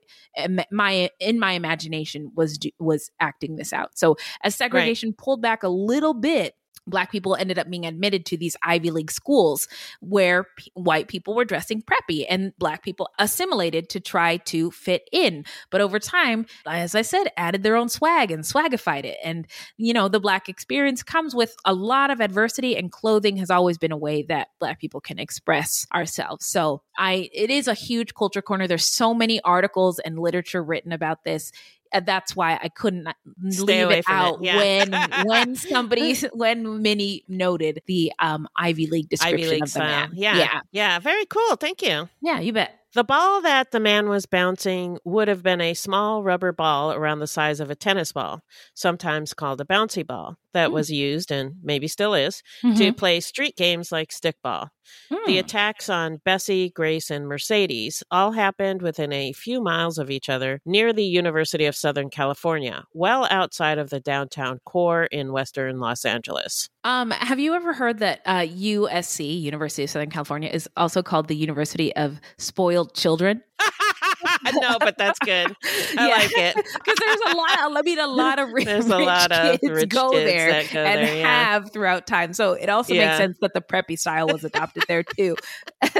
S2: my in my imagination was was acting this out. So as segregation pulled back a little bit black people ended up being admitted to these ivy league schools where p- white people were dressing preppy and black people assimilated to try to fit in. But over time as i said added their own swag and swagified it. And you know the black experience comes with a lot of adversity and clothing has always been a way that black people can express ourselves. So i it is a huge culture corner. There's so many articles and literature written about this that's why I couldn't
S1: Stay
S2: leave it
S1: from it,
S2: out
S1: yeah.
S2: when when somebody when Minnie noted the um Ivy League description
S1: Ivy League
S2: of the
S1: style.
S2: man.
S1: Yeah.
S2: yeah,
S1: Yeah. Very cool. Thank you.
S2: yeah. You bet.
S1: The ball that the man was bouncing would have been a small rubber ball around the size of a tennis ball, sometimes called a bouncy ball. That
S2: Mm.
S1: was used and maybe still is to play street games like stickball. The
S2: Hmm.
S1: attacks on Bessie, Grace, and Mercedes all happened within a few miles of each other near the University of Southern California, well outside of the downtown core in western Los Angeles.
S2: Um, have you ever heard that uh, USC, University of Southern California, is also called the University of Spoiled Children?
S1: no, but that's good. I
S2: Yeah.
S1: like it.
S2: Because there's a lot. I mean, a lot of rich,
S1: There's a lot of
S2: kids
S1: rich
S2: go
S1: kids
S2: there
S1: go
S2: and
S1: there, yeah.
S2: have throughout time. So it also
S1: Yeah.
S2: makes sense that the preppy style was adopted there too.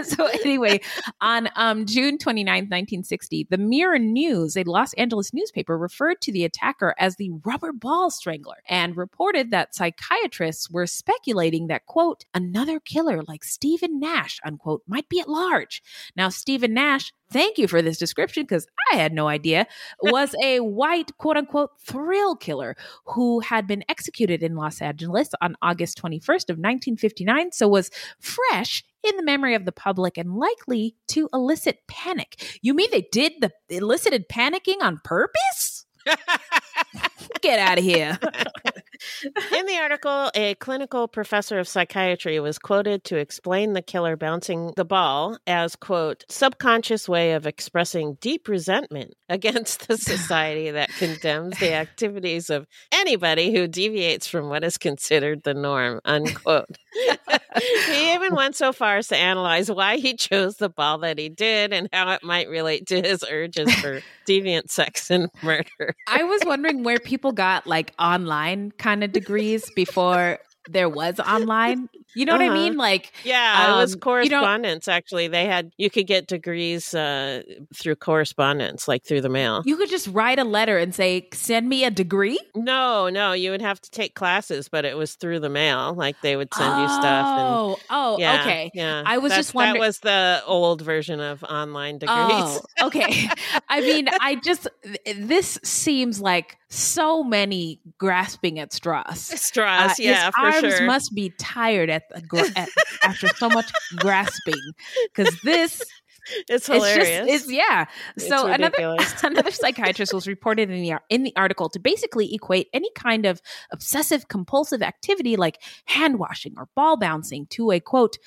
S2: so anyway, on um, June 29, 1960, the Mirror News, a Los Angeles newspaper, referred to the attacker as the rubber ball strangler and reported that psychiatrists were speculating that quote another killer like Stephen Nash unquote might be at large. Now Stephen Nash thank you for this description because I had no idea, was a white quote unquote thrill killer who had been executed in Los Angeles on August 21st of 1959. So was fresh in the memory of the public and likely to elicit panic. You mean they did the elicited panicking on purpose? Get out of here.
S1: In the article, a clinical professor of psychiatry was quoted to explain the killer bouncing the ball as, quote, subconscious way of expressing deep resentment against the society that condemns the activities of anybody who deviates from what is considered the norm, unquote. he even went so far as to analyze why he chose the ball that he did and how it might relate to his urges for deviant sex and murder.
S2: I was wondering where people got like online kind of degrees before there was online. You know what I
S1: Uh-huh.
S2: mean? Like,
S1: Yeah, it was
S2: Um, you know-
S1: correspondence. actually, they had you could get degrees uh, through correspondence, like through the mail.
S2: you could just write a letter and say, "Send me a degree."
S1: no, no, you would have to take classes, but it was through the mail. Like they would send you stuff. And,
S2: Oh, oh,
S1: yeah,
S2: okay.
S1: Yeah,
S2: I was
S1: That's-
S2: just wondering-
S1: That was the old version of online degrees.
S2: Oh, okay. I mean, I just this seems like so many grasping at straws.
S1: Straws,
S2: Uh,
S1: yeah,
S2: his
S1: for
S2: arms
S1: sure.
S2: must be tired at, the gra- at after so much grasping because this
S1: it's
S2: it's
S1: hilarious.
S2: just it's yeah.
S1: It's
S2: so another another psychiatrist was reported in the in the article to basically equate any kind of obsessive compulsive activity like hand washing or ball bouncing to a quote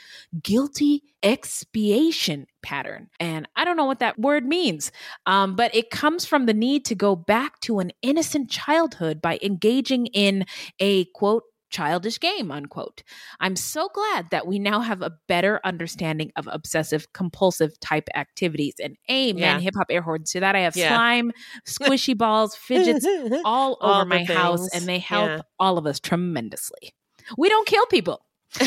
S2: guilty expiation pattern. And I don't know what that word means, um, but it comes from the need to go back to an innocent childhood by engaging in a quote childish game unquote. I'm so glad that we now have a better understanding of obsessive compulsive type activities. And amen
S1: Yeah.
S2: hip hop air horns to that i have
S1: Yeah.
S2: slime squishy balls fidgets all
S1: All
S2: over my house and they help
S1: Yeah.
S2: all of us tremendously. We don't kill people.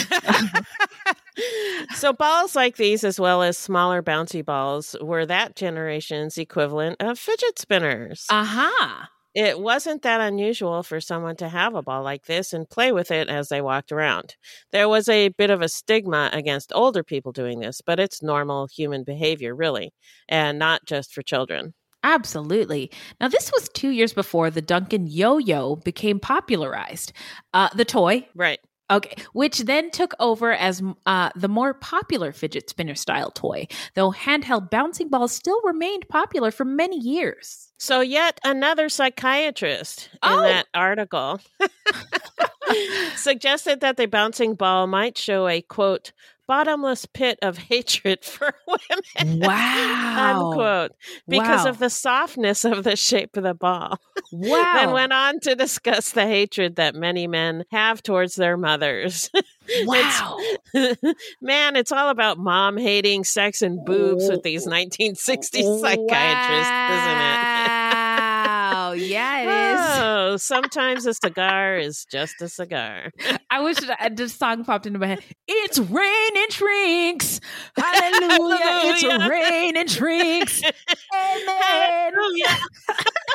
S1: So balls like these as well as smaller bouncy balls were that generation's equivalent of fidget spinners.
S2: Aha
S1: it wasn't that unusual for someone to have a ball like this and play with it as they walked around. There was a bit of a stigma against older people doing this, but it's normal human behavior, really, and not just for children.
S2: Absolutely. Now, this was two years before the Duncan yo yo became popularized. Uh, the toy,
S1: Right.
S2: Okay, which then took over as uh, the more popular fidget spinner style toy, though handheld bouncing balls still remained popular for many years.
S1: So, yet another psychiatrist in
S2: Oh.
S1: that article suggested that the bouncing ball might show a quote, bottomless pit of hatred for women.
S2: Wow.
S1: Unquote. Because
S2: Wow.
S1: of the softness of the shape of the ball.
S2: Wow.
S1: Then went on to discuss the hatred that many men have towards their mothers.
S2: wow.
S1: Man, it's all about mom hating sex and boobs with these 1960s psychiatrists, isn't it?
S2: Wow. yeah, it
S1: sometimes a cigar is just a cigar.
S2: I wish that this song popped into my head. It's rain and shrinks. Hallelujah. It's
S1: Hallelujah.
S2: rain and shrinks. Amen.
S1: Hallelujah.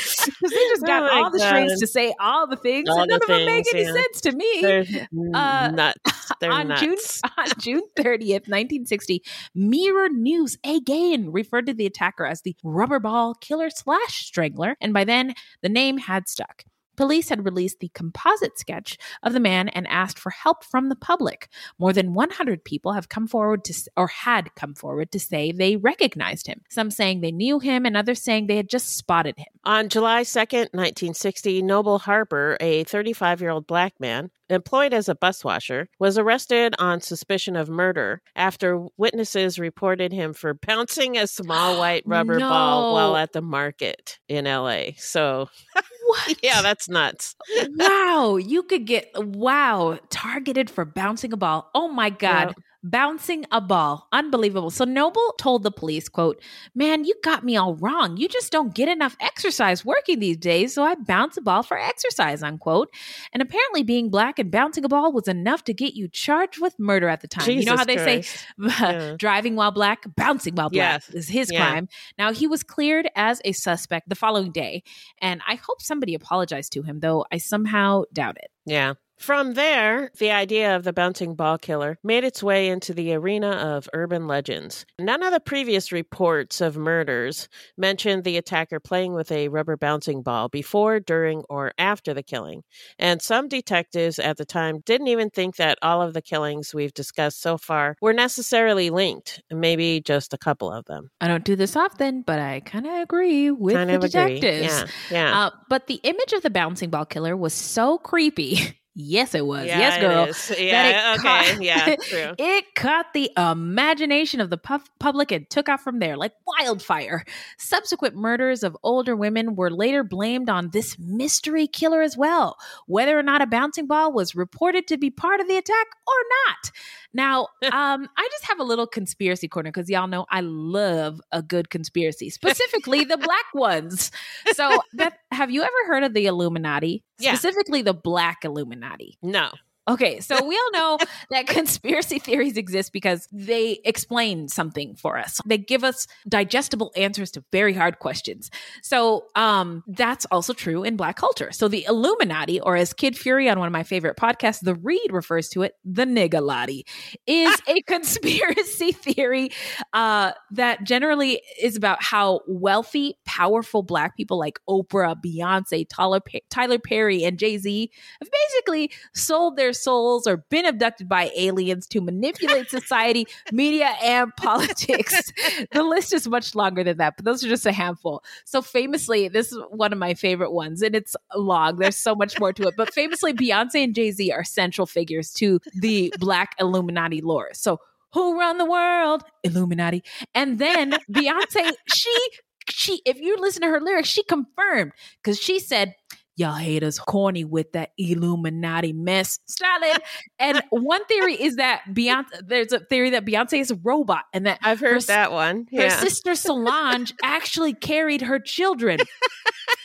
S2: Because they just got
S1: Oh
S2: all the strings to say all the things,
S1: All
S2: and none
S1: the
S2: of them make any
S1: yeah.
S2: sense to me.
S1: They're
S2: Uh,
S1: nuts. They're
S2: on
S1: nuts.
S2: June on June 30th, 1960, Mirror News again referred to the attacker as the rubber ball killer slash strangler, and by then the name had stuck. Police had released the composite sketch of the man and asked for help from the public. More than 100 people have come forward to, or had come forward to say they recognized him. Some saying they knew him, and others saying they had just spotted him.
S1: On July 2nd, 1960, Noble Harper, a 35 year old black man, employed as a bus washer, was arrested on suspicion of murder after witnesses reported him for bouncing a small white rubber ball while at the market in LA. So,
S2: What?
S1: yeah, that's nuts.
S2: wow, you could get wow targeted for bouncing a ball. Oh my god.
S1: Yep.
S2: Bouncing a ball. Unbelievable. So Noble told the police, quote, Man, you got me all wrong. You just don't get enough exercise working these days, so I bounce a ball for exercise, unquote. And apparently being black and bouncing a ball was enough to get you charged with murder at the time. you know how they say
S1: Yeah.
S2: driving while black, bouncing while black
S1: Yes.
S2: is his
S1: Yeah.
S2: crime. Now he was cleared as a suspect the following day, and I hope somebody apologized to him, though I somehow doubt it.
S1: Yeah. From there, the idea of the bouncing ball killer made its way into the arena of urban legends. None of the previous reports of murders mentioned the attacker playing with a rubber bouncing ball before, during, or after the killing. And some detectives at the time didn't even think that all of the killings we've discussed so far were necessarily linked, maybe just a couple of them.
S2: I don't do this often, but I kind of agree with
S1: kind
S2: the
S1: of agree.
S2: detectives.
S1: Yeah. Yeah.
S2: Uh, but the image of the bouncing ball killer was so creepy. yes, it was.
S1: yeah,
S2: yes, girl.
S1: Yeah,
S2: it
S1: okay.
S2: caught-
S1: yeah, true.
S2: it caught the imagination of the puf- public and took off from there like wildfire. Subsequent murders of older women were later blamed on this mystery killer as well, whether or not a bouncing ball was reported to be part of the attack or not. Now, um, I just have a little conspiracy corner because y'all know I love a good conspiracy, specifically the black ones. So, Beth, have you ever heard of the Illuminati?
S1: Yeah.
S2: Specifically, the Black Illuminati.
S1: No.
S2: Okay, so we all know that conspiracy theories exist because they explain something for us. They give us digestible answers to very hard questions. So um, that's also true in Black culture. So the Illuminati, or as Kid Fury on one of my favorite podcasts, The Read refers to it, the Niggalati, is a conspiracy theory uh, that generally is about how wealthy, powerful Black people like Oprah, Beyonce, Tyler, Tyler Perry, and Jay Z have basically sold their souls or been abducted by aliens to manipulate society, media, and politics. the list is much longer than that, but those are just a handful. So, famously, this is one of my favorite ones, and it's long. There's so much more to it. But famously, Beyonce and Jay Z are central figures to the Black Illuminati lore. So, who run the world? Illuminati. And then Beyonce, she she if you listen to her lyrics, she confirmed because she said, Y'all haters corny with that Illuminati mess. Stalin. and one theory is that Beyonce there's a theory that Beyonce is a robot and that
S1: I've heard
S2: s-
S1: that one.
S2: her sister Solange actually carried her children.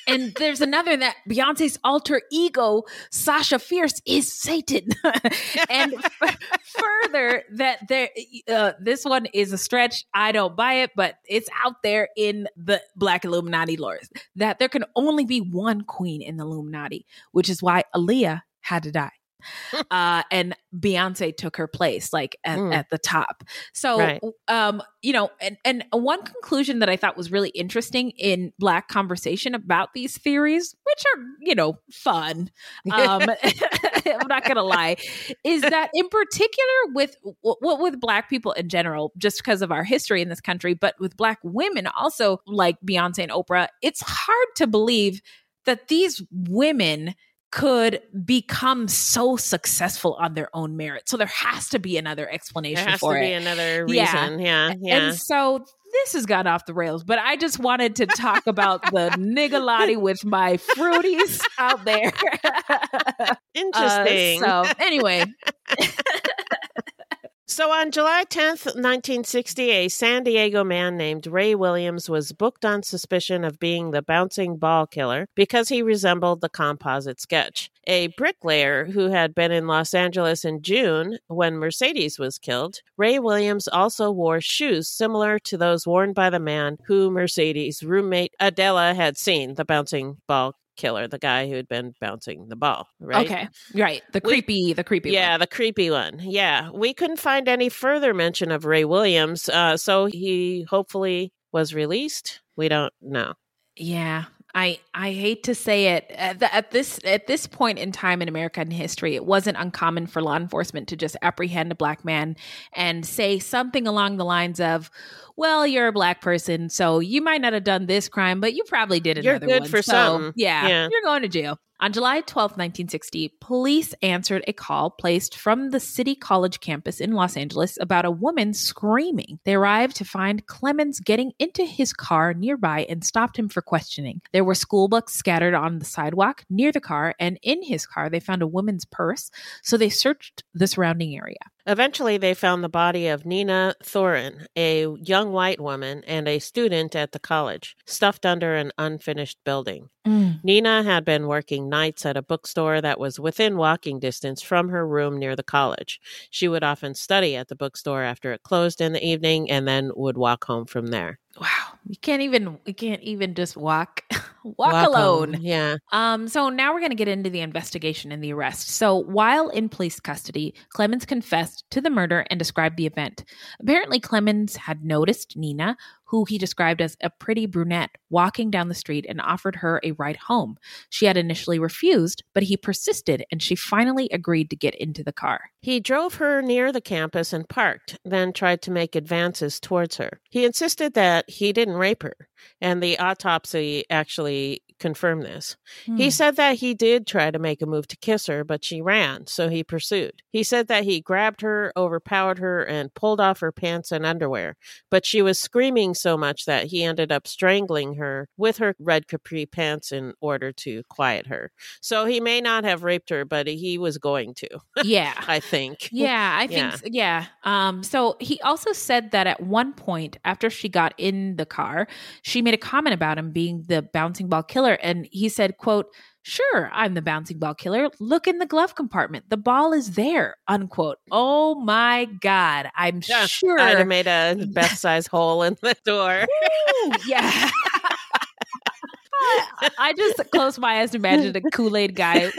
S2: and there's another that Beyonce's alter ego, Sasha Fierce, is Satan. and f- further, that there, uh, this one is a stretch. I don't buy it, but it's out there in the Black Illuminati lore that there can only be one queen in the Illuminati, which is why Aaliyah had to die. uh, and Beyonce took her place, like at,
S1: Mm.
S2: at the top. So,
S1: Right.
S2: um, you know, and and one conclusion that I thought was really interesting in Black conversation about these theories, which are you know fun. Um, I'm not gonna lie, is that in particular with what with Black people in general, just because of our history in this country, but with Black women also, like Beyonce and Oprah, it's hard to believe that these women could become so successful on their own merit. So there has to be another explanation
S1: There has
S2: for
S1: to
S2: it.
S1: be another
S2: Yeah.
S1: reason. Yeah. Yeah.
S2: And so this has gone off the rails, but I just wanted to talk about the niggalati with my fruities out there. Uh,
S1: Interesting.
S2: so anyway,
S1: So on July 10th, 1960, a San Diego man named Ray Williams was booked on suspicion of being the bouncing ball killer because he resembled the composite sketch. A bricklayer who had been in Los Angeles in June when Mercedes was killed, Ray Williams also wore shoes similar to those worn by the man who Mercedes' roommate Adela had seen, the bouncing ball killer, the guy who had been bouncing the ball, right?
S2: okay, right. The
S1: We-
S2: creepy, the creepy.
S1: Yeah,
S2: one.
S1: the creepy one. Yeah, we couldn't find any further mention of Ray Williams, uh, so he hopefully was released. We don't know.
S2: yeah. I I hate to say it at, the, at this at this point in time in American history, it wasn't uncommon for law enforcement to just apprehend a black man and say something along the lines of, "Well, you're a black person, so you might not have done this crime, but you probably did another You're
S1: good
S2: one.
S1: for
S2: so,
S1: something."
S2: Yeah,
S1: Yeah.
S2: you're going to jail." On July 12, 1960, police answered a call placed from the City College campus in Los Angeles about a woman screaming. They arrived to find Clemens getting into his car nearby and stopped him for questioning. There were school books scattered on the sidewalk near the car, and in his car, they found a woman's purse, so they searched the surrounding area.
S1: Eventually, they found the body of Nina Thorin, a young white woman and a student at the college, stuffed under an unfinished building. Mm. Nina had been working nights at a bookstore that was within walking distance from her room near the college. She would often study at the bookstore after it closed in the evening and then would walk home from there.
S2: Wow, you can't even you can't even just walk walk,
S1: Walk
S2: alone.
S1: home, Yeah.
S2: Um, so now we're going to get into the investigation and the arrest. So while in police custody, Clemens confessed to the murder and described the event. Apparently, Clemens had noticed Nina, who he described as a pretty brunette, walking down the street and offered her a ride home. She had initially refused, but he persisted and she finally agreed to get into the car.
S1: He drove her near the campus and parked, then tried to make advances towards her. He insisted that he didn't rape her, and the autopsy actually confirmed this. He hmm. said that he did try to make a move to kiss her, but she ran, so he pursued. He said that he grabbed her, overpowered her, and pulled off her pants and underwear, but she was screaming so much that he ended up strangling her with her red capri pants in order to quiet her. So he may not have raped her, but he was going to,
S2: yeah.
S1: I think.
S2: Yeah, I think
S1: Yeah.
S2: s- yeah. Um so he also said that at one point after she got in the car, she made a comment about him being the bouncing ball killer and he said, quote, "Sure, I'm the bouncing ball killer. Look in the glove compartment. The ball is there." unquote. Oh my god. I'm
S1: Yeah,
S2: sure
S1: I'd have made a best size hole in the door.
S2: Ooh, yeah. I- just closed my eyes and imagined a Kool Aid guy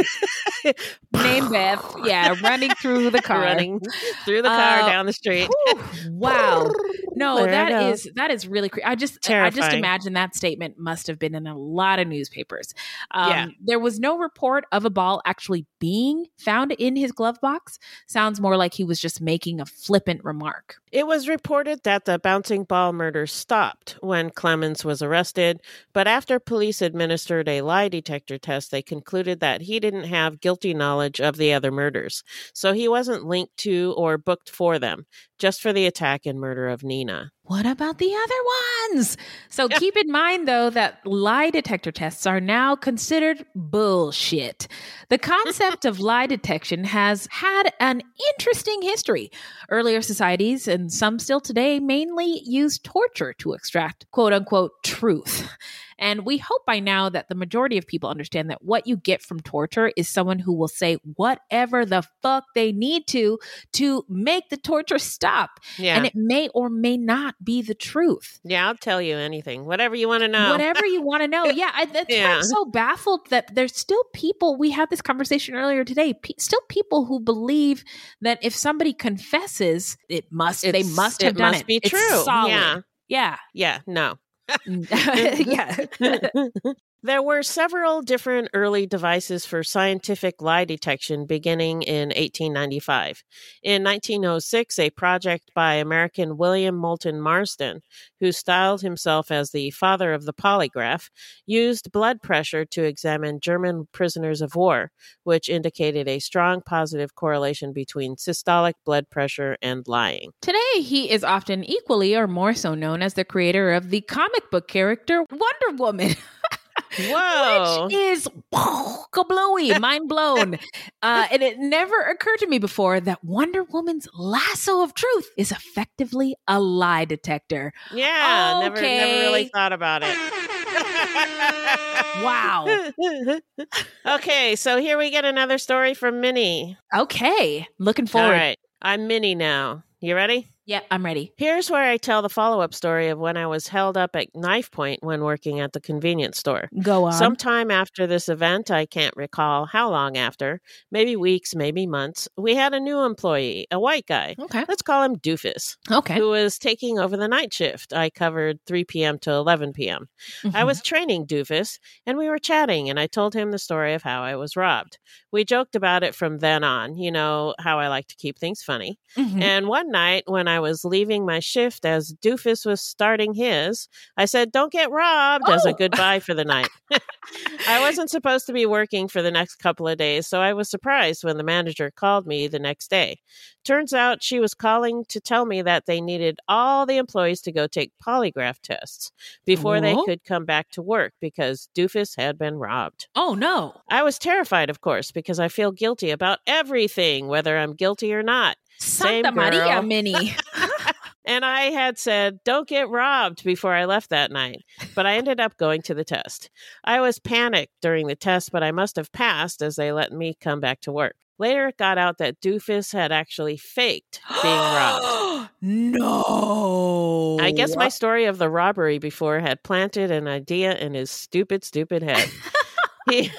S2: named Beth, yeah, running through the car.
S1: Running through the car
S2: Uh,
S1: down the street.
S2: Whew, wow. No,
S1: There
S2: that is that is really cre- I just I just imagine that statement must have been in a lot of newspapers. Um,
S1: Yeah.
S2: There was no report of a ball actually being found in his glove box. Sounds more like he was just making a flippant remark.
S1: It was reported that the bouncing ball murder stopped when Clemens was arrested, but after police administered a lie detector test, they concluded that he didn't have guilty knowledge of the other murders. So he wasn't linked to or booked for them, just for the attack and murder of Nina.
S2: What about the other ones? So keep in mind, though, that lie detector tests are now considered bullshit. The concept of lie detection has had an interesting history. Earlier societies, and some still today, mainly use torture to extract quote unquote truth. And we hope by now that the majority of people understand that what you get from torture is someone who will say whatever the fuck they need to to make the torture stop
S1: Yeah.
S2: and it may or may not be the truth.
S1: yeah, I'll tell you anything. Whatever you want to know.
S2: Whatever you want to know. Yeah, I, that's why
S1: Yeah.
S2: I'm so baffled that there's still people. We had this conversation earlier today. Pe- still people who believe that if somebody confesses, it must they
S1: It's-
S2: must
S1: it
S2: have done
S1: must
S2: it.
S1: be
S2: It's
S1: true.
S2: solid.
S1: Yeah.
S2: Yeah.
S1: Yeah, no.
S2: yeah.
S1: There were several different early devices for scientific lie detection beginning in 1895. In 1906, a project by American William Moulton Marston, who styled himself as the father of the polygraph, used blood pressure to examine German prisoners of war, which indicated a strong positive correlation between systolic blood pressure and lying.
S2: Today, he is often equally or more so known as the creator of the comic book character Wonder Woman.
S1: Whoa!
S2: Which is kablooey, mind blown. Uh, and it never occurred to me before that Wonder Woman's lasso of truth is effectively a lie detector.
S1: yeah, never, never really thought about it.
S2: Wow.
S1: okay, so here we get another story from Minnie.
S2: Okay. Looking
S1: All
S2: forward.
S1: right, I'm Minnie now. You ready?
S2: Yeah, I'm ready.
S1: Here's where I tell the follow up story of when I was held up at knife point when working at the convenience store.
S2: Go on.
S1: Sometime after this event, I can't recall how long after, maybe weeks, maybe months, we had a new employee, a white guy.
S2: okay.
S1: Let's call him Doofus,
S2: Okay.
S1: who was taking over the night shift. I covered 3 p.m. to 11 p.m. I
S2: Mhm.
S1: was training Doofus, and we were chatting, and I told him the story of how I was robbed. We joked about it from then on, you know, how I like to keep things funny.
S2: Mhm.
S1: And one night when I was leaving my shift as Doofus was starting his, I said, Don't get robbed as a
S2: Oh.
S1: goodbye for the night. I wasn't supposed to be working for the next couple of days, so I was surprised when the manager called me the next day. Turns out she was calling to tell me that they needed all the employees to go take polygraph tests before they
S2: Oh.
S1: could come back to work because Doofus had been robbed.
S2: oh no.
S1: I was terrified, of course, because I feel guilty about everything, whether I'm guilty or not. Same
S2: Santa Maria
S1: girl.
S2: Minnie.
S1: And I had said, don't get robbed before I left that night. But I ended up going to the test. I was panicked during the test, but I must have passed as they let me come back to work. Later, it got out that Doofus had actually faked being robbed.
S2: no.
S1: I guess my story of the robbery before had planted an idea in his stupid, stupid head. He,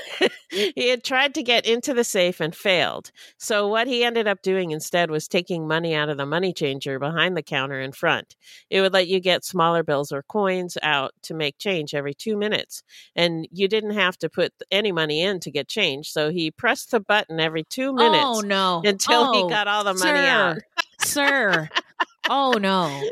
S1: he had tried to get into the safe and failed. So, what he ended up doing instead was taking money out of the money changer behind the counter in front. It would let you get smaller bills or coins out to make change every two minutes. And you didn't have to put any money in to get change. So, he pressed the button every two oh, minutes
S2: Oh no.
S1: until
S2: Oh,
S1: he got all the money
S2: sir.
S1: out.
S2: Sir. Oh no.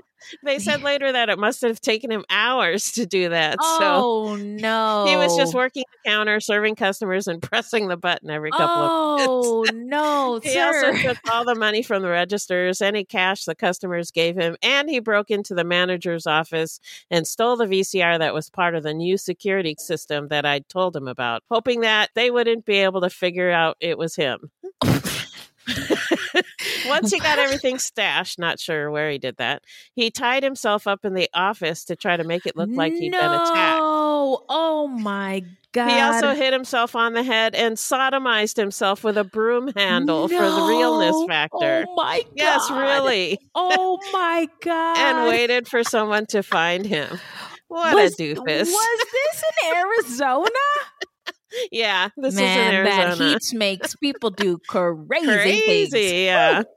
S1: They said later that it must have taken him hours to do that. So,
S2: Oh no.
S1: He was just working the counter, serving customers, and pressing the button every couple of
S2: Oh no,
S1: He
S2: sir.
S1: also took all the money from the registers, any cash the customers gave him, and he broke into the manager's office and stole the VCR that was part of the new security system that I'd told him about, hoping that they wouldn't be able to figure out it was him. Once he got everything stashed, not sure where he did that, he tied himself up in the office to try to make it look like he'd
S2: no.
S1: been attacked.
S2: Oh oh my god.
S1: He also hit himself on the head and sodomized himself with a broom handle for the realness
S2: oh
S1: factor.
S2: Oh my god.
S1: Yes, really.
S2: Oh my god.
S1: and waited for someone to find him. What
S2: was,
S1: a doofus.
S2: Was this in Arizona?
S1: yeah, this
S2: Man,
S1: is in
S2: that
S1: Arizona.
S2: heat makes people do crazy,
S1: Crazy,
S2: things.
S1: yeah.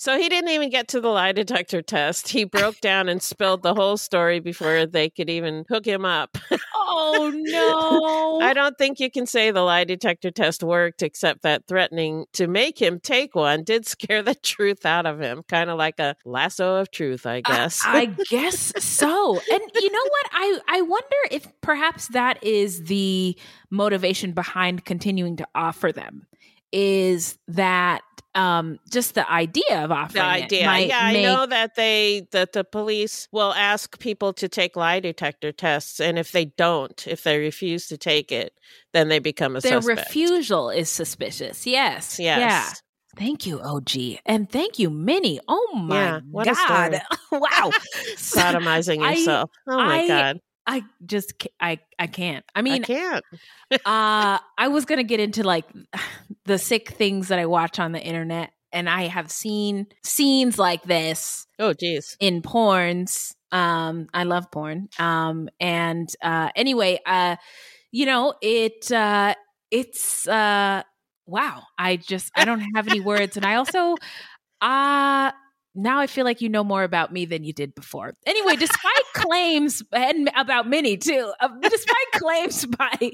S1: So he didn't even get to the lie detector test. He broke down and spilled the whole story before they could even hook him up.
S2: Oh no.
S1: I don't think you can say the lie detector test worked, except that threatening to make him take one did scare the truth out of him. Kind of like a lasso of truth, I guess.
S2: I, I guess so. And you know what? I I wonder if perhaps that is the motivation behind continuing to offer them is that um just the idea of offering
S1: the idea.
S2: might
S1: yeah, I know that they that the police will ask people to take lie detector tests, and if they don't, if they refuse to take it, then they become a
S2: their
S1: suspect.
S2: refusal is suspicious. Yes.
S1: Yes.
S2: Yeah. Thank you, OG. And thank you, Minnie. Oh my
S1: Yeah, what a
S2: God. wow.
S1: Sodomizing
S2: I-
S1: yourself. oh my
S2: I-
S1: god,
S2: I just I I can't. I mean, I
S1: can't.
S2: uh I was going to get into like the sick things that I watch on the internet and I have seen scenes like this
S1: Oh geez.
S2: in porns. Um I love porn. Um and uh anyway, uh you know, it uh it's uh wow. I just I don't have any words and I also uh now I feel like you know more about me than you did before. Anyway, despite claims and about many too, uh, despite claims by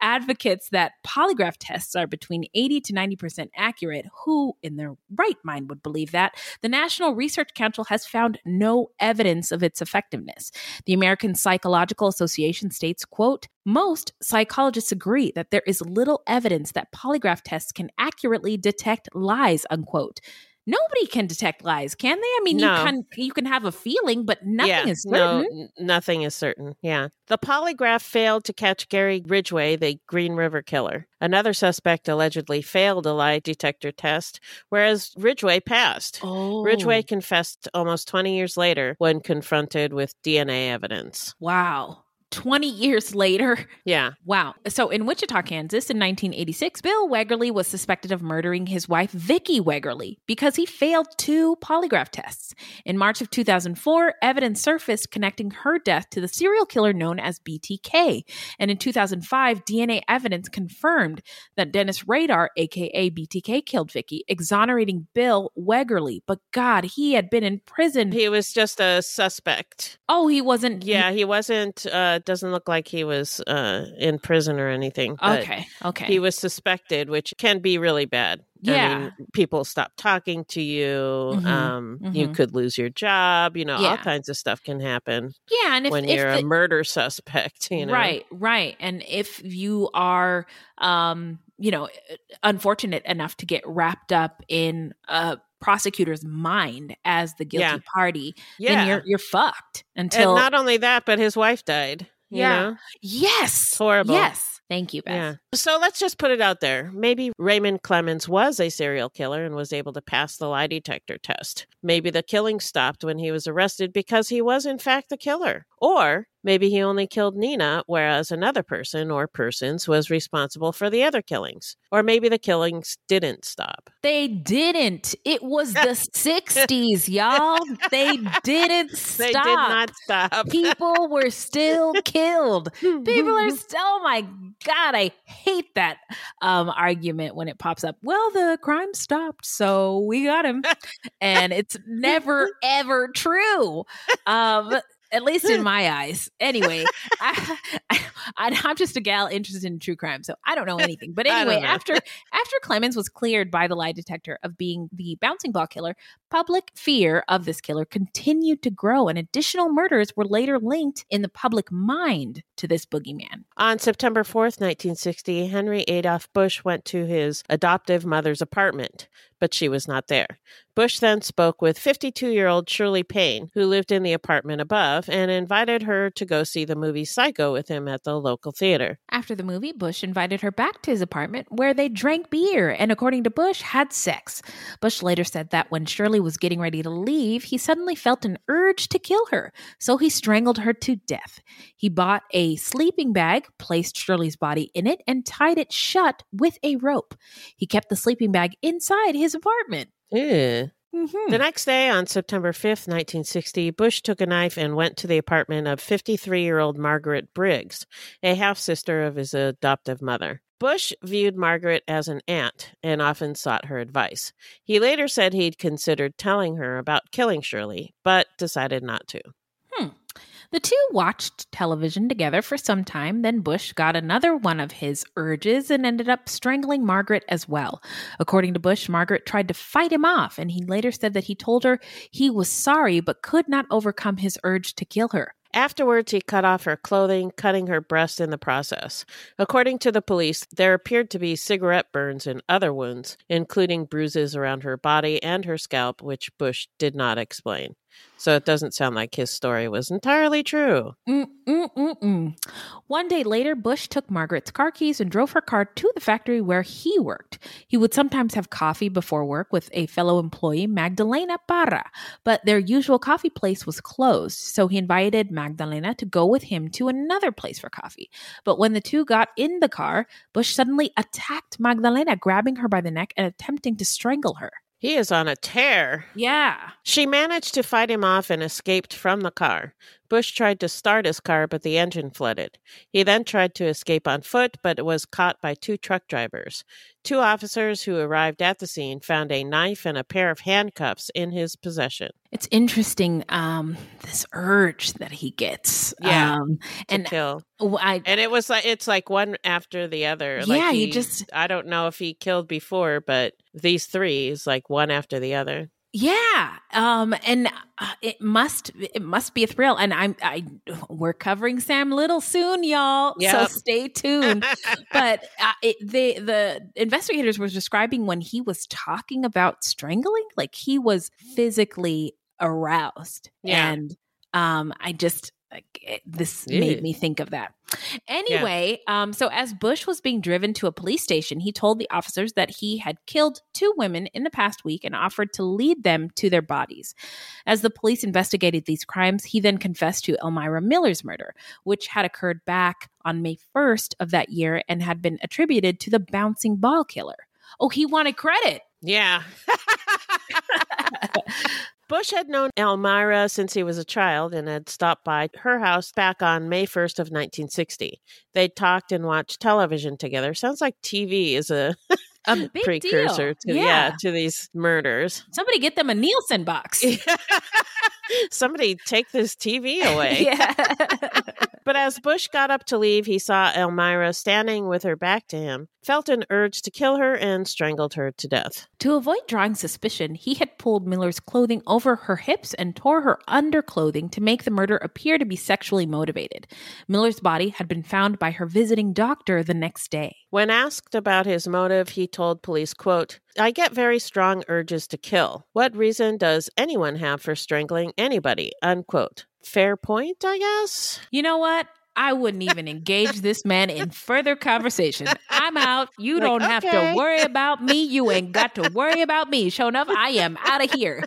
S2: advocates that polygraph tests are between 80 to 90% accurate, who in their right mind would believe that? The National Research Council has found no evidence of its effectiveness. The American Psychological Association states, quote, most psychologists agree that there is little evidence that polygraph tests can accurately detect lies, unquote. Nobody can detect lies, can they? I mean,
S1: No.
S2: you can you can have a feeling, but nothing
S1: yeah,
S2: is certain.
S1: No, n- nothing is certain. Yeah. The polygraph failed to catch Gary Ridgway, the Green River killer. Another suspect allegedly failed a lie detector test, whereas Ridgway passed.
S2: Oh,
S1: Ridgway confessed almost 20 years later when confronted with DNA evidence.
S2: Wow. 20 years later.
S1: Yeah.
S2: Wow. So in Wichita, Kansas in 1986, Bill Wegerle was suspected of murdering his wife, Vicki Wegerle, because he failed two polygraph tests. In March of 2004, evidence surfaced connecting her death to the serial killer known as BTK. And in 2005, DNA evidence confirmed that Dennis Rader, aka BTK, killed Vicki, exonerating Bill Wegerle. But God, he had been in prison.
S1: He was just a suspect.
S2: oh, he wasn't.
S1: Yeah, he wasn't uh doesn't look like he was uh in prison or anything. but
S2: Okay. Okay.
S1: He was suspected, which can be really bad. I
S2: Yeah.
S1: mean, people stop talking to you.
S2: Mhm,
S1: Um, you
S2: mhm.
S1: could lose your job. You know, all kinds of stuff can happen
S2: yeah, and if,
S1: when
S2: if
S1: you're
S2: the-
S1: a murder suspect. You know,
S2: Right, right. And if you are, um, you know, unfortunate enough to get wrapped up in a prosecutor's mind as the guilty
S1: Yeah.
S2: party,
S1: Yeah.
S2: then you're you're fucked until.
S1: and not only that, but his wife died. You
S2: Yeah.
S1: know?
S2: yes,
S1: It's horrible.
S2: Yes, thank you, Beth.
S1: Yeah. So let's just put it out there. Maybe Raymond Clemens was a serial killer and was able to pass the lie detector test. Maybe the killing stopped when he was arrested because he was, in fact, the killer. Or maybe he only killed Nina, whereas another person or persons was responsible for the other killings. Or maybe the killings didn't stop.
S2: They didn't. It was the '60s, y'all. They didn't stop.
S1: They did not stop.
S2: People were still killed. People are still, oh my God, I hate that um, argument when it pops up. Well, the crime stopped, so we got him. and it's never, ever true. Um, at least in my eyes. Anyway, I, I'm just a gal interested in true crime, so I don't know anything. But anyway, after after Clemens was cleared by the lie detector of being the bouncing ball killer, public fear of this killer continued to grow, and additional murders were later linked in the public mind to this boogeyman.
S1: On September 4th, 1960, Henry Adolph Busch went to his adoptive mother's apartment, but she was not there. Busch then spoke with 52 year old Shirley Payne, who lived in the apartment above, and invited her to go see the movie Psycho with him at the local theater.
S2: After the movie, Busch invited her back to his apartment where they drank beer and, according to Busch, had sex. Busch later said that when Shirley was getting ready to leave, he suddenly felt an urge to kill her, so he strangled her to death. He bought a sleeping bag, placed Shirley's body in it, and tied it shut with a rope. He kept the sleeping bag inside his apartment.
S1: Ew.
S2: Mhm.
S1: The next day, on September 5th, 1960, Busch took a knife and went to the apartment of 53 year old Margaret Briggs, a half sister of his adoptive mother. Busch viewed Margaret as an aunt and often sought her advice. He later said he'd considered telling her about killing Shirley, but decided not to.
S2: The two watched television together for some time. Then Busch got another one of his urges and ended up strangling Margaret as well. According to Busch, Margaret tried to fight him off, and he later said that he told her he was sorry but could not overcome his urge to kill her.
S1: Afterwards, he cut off her clothing, cutting her breast in the process. According to the police, there appeared to be cigarette burns and other wounds, including bruises around her body and her scalp, which Busch did not explain. So it doesn't sound like his story was entirely true.
S2: Mm-mm-mm-mm. One day later, Busch took Margaret's car keys and drove her car to the factory where he worked. He would sometimes have coffee before work with a fellow employee, Magdalena Parra, but their usual coffee place was closed, so he invited Magdalena to go with him to another place for coffee. But when the two got in the car, Busch suddenly attacked Magdalena, grabbing her by the neck and attempting to strangle her.
S1: He is on a tear.
S2: Yeah.
S1: She managed to fight him off and escaped from the car. Busch tried to start his car, but the engine flooded. He then tried to escape on foot, but was caught by two truck drivers. Two officers who arrived at the scene found a knife and a pair of handcuffs in his possession.
S2: It's interesting, um, this urge that he gets.
S1: Yeah,
S2: Um,
S1: To
S2: and
S1: kill.
S2: I,
S1: And it was like it's like one after the other. Like
S2: Yeah,
S1: he-
S2: just-
S1: I don't know if he killed before, but these three is like one after the other.
S2: Yeah, um, and uh, it must it must be a thrill. And I'm I we're covering Sam Little soon, y'all.
S1: Yep.
S2: So stay tuned. but uh, it, they the investigators were describing when he was talking about strangling, like he was physically aroused,
S1: Yeah.
S2: and um, I just like it, this
S1: Yeah.
S2: made me think of that. Anyway, um, so as Busch was being driven to a police station, he told the officers that he had killed two women in the past week and offered to lead them to their bodies. As the police investigated these crimes, he then confessed to Elmira Miller's murder, which had occurred back on May 1st of that year and had been attributed to the bouncing ball killer. Oh, he wanted credit.
S1: Yeah. Busch had known Elmira since he was a child and had stopped by her house back on May 1st of 1960. They talked and watched television together. Sounds like TV is a
S2: A big
S1: precursor
S2: deal.
S1: to yeah. to these murders.
S2: Somebody get them a Nielsen box.
S1: Somebody take this TV away.
S2: yeah.
S1: But as Busch got up to leave, he saw Elmira standing with her back to him, felt an urge to kill her, and strangled her to death.
S2: To avoid drawing suspicion, he had pulled Miller's clothing over her hips and tore her underclothing to make the murder appear to be sexually motivated. Miller's body had been found by her visiting doctor the next day.
S1: When asked about his motive, he told police, quote, I get very strong urges to kill. What reason does anyone have for strangling anybody? Unquote. Fair point, I guess.
S2: You know what? I wouldn't even engage this man in further conversation. I'm out. You
S1: Like,
S2: don't have to worry about me. You ain't got to worry about me. Show enough, I am out of here.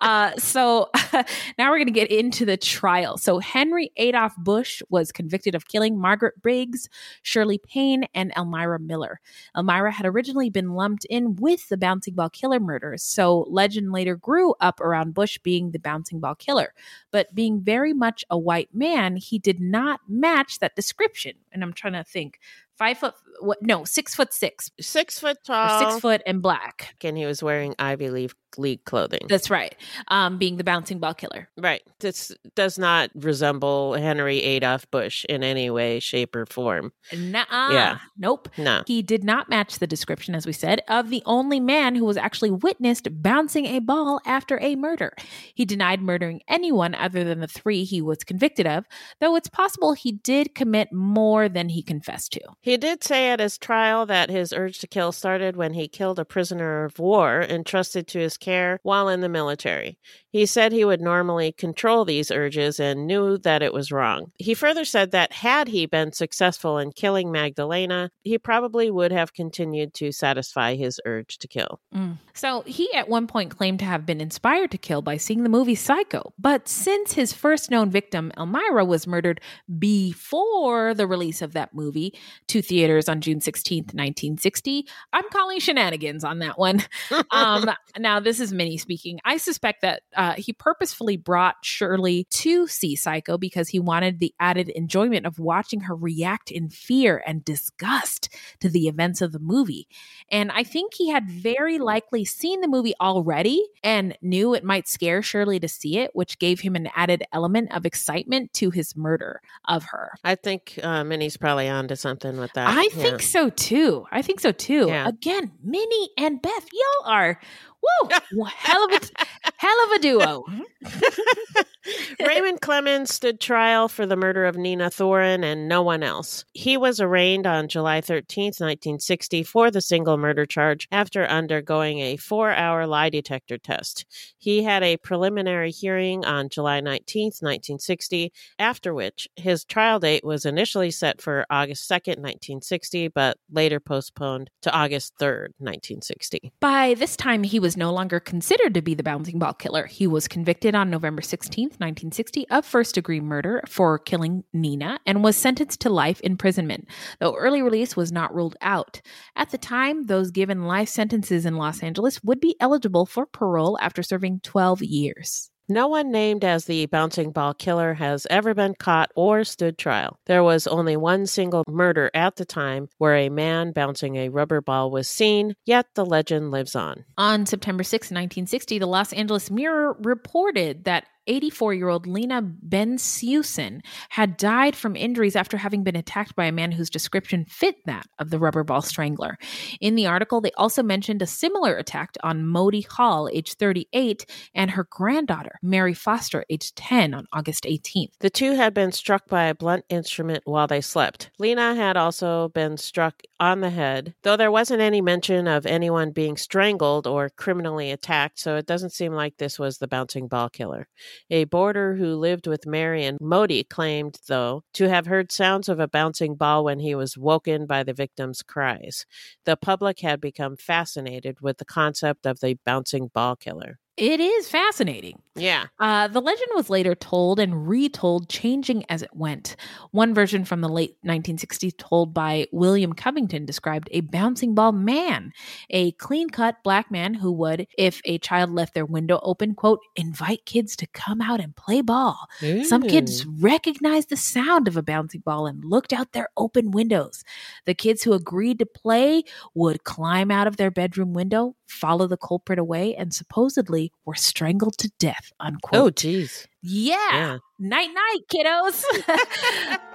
S2: Uh, so now we're going to get into the trial. So Henry Adolph Busch was convicted of killing Margaret Briggs, Shirley Payne, and Elmira Miller. Elmira had originally been lumped in with the bouncing ball killer murders. So legend later grew up around Busch being the bouncing ball killer. But being very much a white man, he did not match that description. And I'm trying to think. Five foot, what? No, six foot six,
S1: Six foot tall.
S2: six foot and black.
S1: And he was wearing Ivy League, League clothing.
S2: That's right. Um, being the bouncing ball killer.
S1: right. This does not resemble Henry Adolph Busch in any way, shape, or form.
S2: Nuh-uh.
S1: Yeah.
S2: Nope.
S1: No.
S2: He did not match the description, as we said, of the only man who was actually witnessed bouncing a ball after a murder. He denied murdering anyone other than the three he was convicted of, though it's possible he did commit more than he confessed to.
S1: He did say at his trial that his urge to kill started when he killed a prisoner of war entrusted to his care while in the military. He said he would normally control these urges and knew that it was wrong. He further said that had he been successful in killing Magdalena, he probably would have continued to satisfy his urge to kill.
S2: Mm. So he at one point claimed to have been inspired to kill by seeing the movie Psycho. But since his first known victim, Elmira, was murdered before the release of that movie to theaters on June 16th, 1960, I'm calling shenanigans on that one. um, now, this is Minnie speaking. I suspect that uh, he purposefully brought Shirley to see Psycho because he wanted the added enjoyment of watching her react in fear and disgust to the events of the movie. And I think he had very likely seen the movie already and knew it might scare Shirley to see it, which gave him an added element of excitement to his murder of her.
S1: I think uh, Minnie's probably onto something with that.
S2: I
S1: Yeah.
S2: think so too. I think so too.
S1: Yeah.
S2: Again, Minnie and Beth, y'all are woo, hell of a hell of a duo.
S1: Raymond Clemens stood trial for the murder of Nina Thorin and no one else. He was arraigned on July 13th, 1960, for the single murder charge after undergoing a four hour lie detector test. He had a preliminary hearing on July 19th, 1960, after which his trial date was initially set for August 2nd, 1960, but later postponed to August 3rd, 1960.
S2: By this time, he was no longer considered to be the bouncing ball killer. He was convicted on November 16, 1960, of first degree murder for killing Nina and was sentenced to life imprisonment, though early release was not ruled out. At the time, those given life sentences in Los Angeles would be eligible for parole after serving 12 years.
S1: No one named as the bouncing ball killer has ever been caught or stood trial. There was only one single murder at the time where a man bouncing a rubber ball was seen, yet the legend lives on.
S2: On September 6, 1960, the Los Angeles Mirror reported that 84 year old Lena Ben Susan had died from injuries after having been attacked by a man whose description fit that of the rubber ball strangler. In the article, they also mentioned a similar attack on Modi Hall, age 38, and her granddaughter, Mary Foster, age 10, on August 18th.
S1: The two had been struck by a blunt instrument while they slept. Lena had also been struck on the head, though there wasn't any mention of anyone being strangled or criminally attacked, so it doesn't seem like this was the bouncing ball killer. A boarder who lived with Mary and Modi claimed, though, to have heard sounds of a bouncing ball when he was woken by the victim's cries. The public had become fascinated with the concept of the bouncing ball killer.
S2: It is fascinating.
S1: Yeah.
S2: Uh, the legend was later told and retold, changing as it went. One version from the late 1960s, told by William Covington, described a bouncing ball man, a clean cut black man who would, if a child left their window open, quote, invite kids to come out and play ball. Some kids recognized the sound of a bouncing ball and looked out their open windows. The kids who agreed to play would climb out of their bedroom window, follow the culprit away, and supposedly were strangled to death.
S1: Oh,
S2: Unquote.
S1: geez.
S2: yeah.
S1: Yeah.
S2: Night night, kiddos.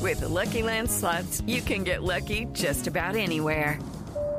S4: With the Lucky Land slots, you can get lucky just about anywhere.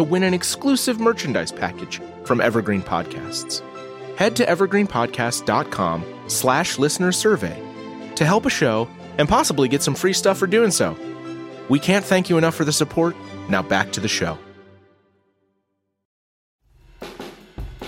S5: to win an exclusive merchandise package from Evergreen Podcasts. Head to evergreenpodcast.com slash listener survey to help a show and possibly get some free stuff for doing so. We can't thank you enough for the support. Now back to the show.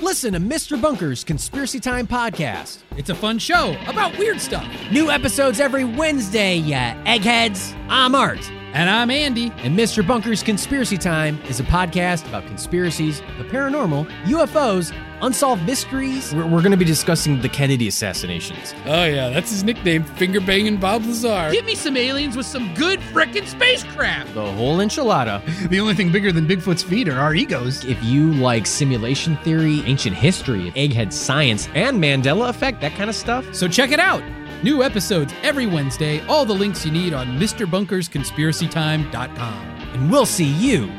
S6: Listen to Mr. Bunker's Conspiracy Time podcast.
S7: It's a fun show about weird stuff.
S6: New episodes every Wednesday, ya eggheads. I'm Art.
S7: And I'm Andy.
S6: And Mr. Bunker's Conspiracy Time is a podcast about conspiracies, the paranormal, UFOs, unsolved mysteries.
S8: We're, we're going to be discussing the Kennedy assassinations.
S7: Oh, yeah, that's his nickname, Finger Banging Bob Lazar. Give me some aliens with some good frickin' spacecraft.
S6: The whole enchilada.
S8: The only thing bigger than Bigfoot's feet are our egos.
S6: If you like simulation theory, ancient history, egghead science, and Mandela effect, that kind of stuff,
S7: So check it out. New episodes every Wednesday. All the links you need on MrBunkersConspiracyTime.com.
S6: and we'll see you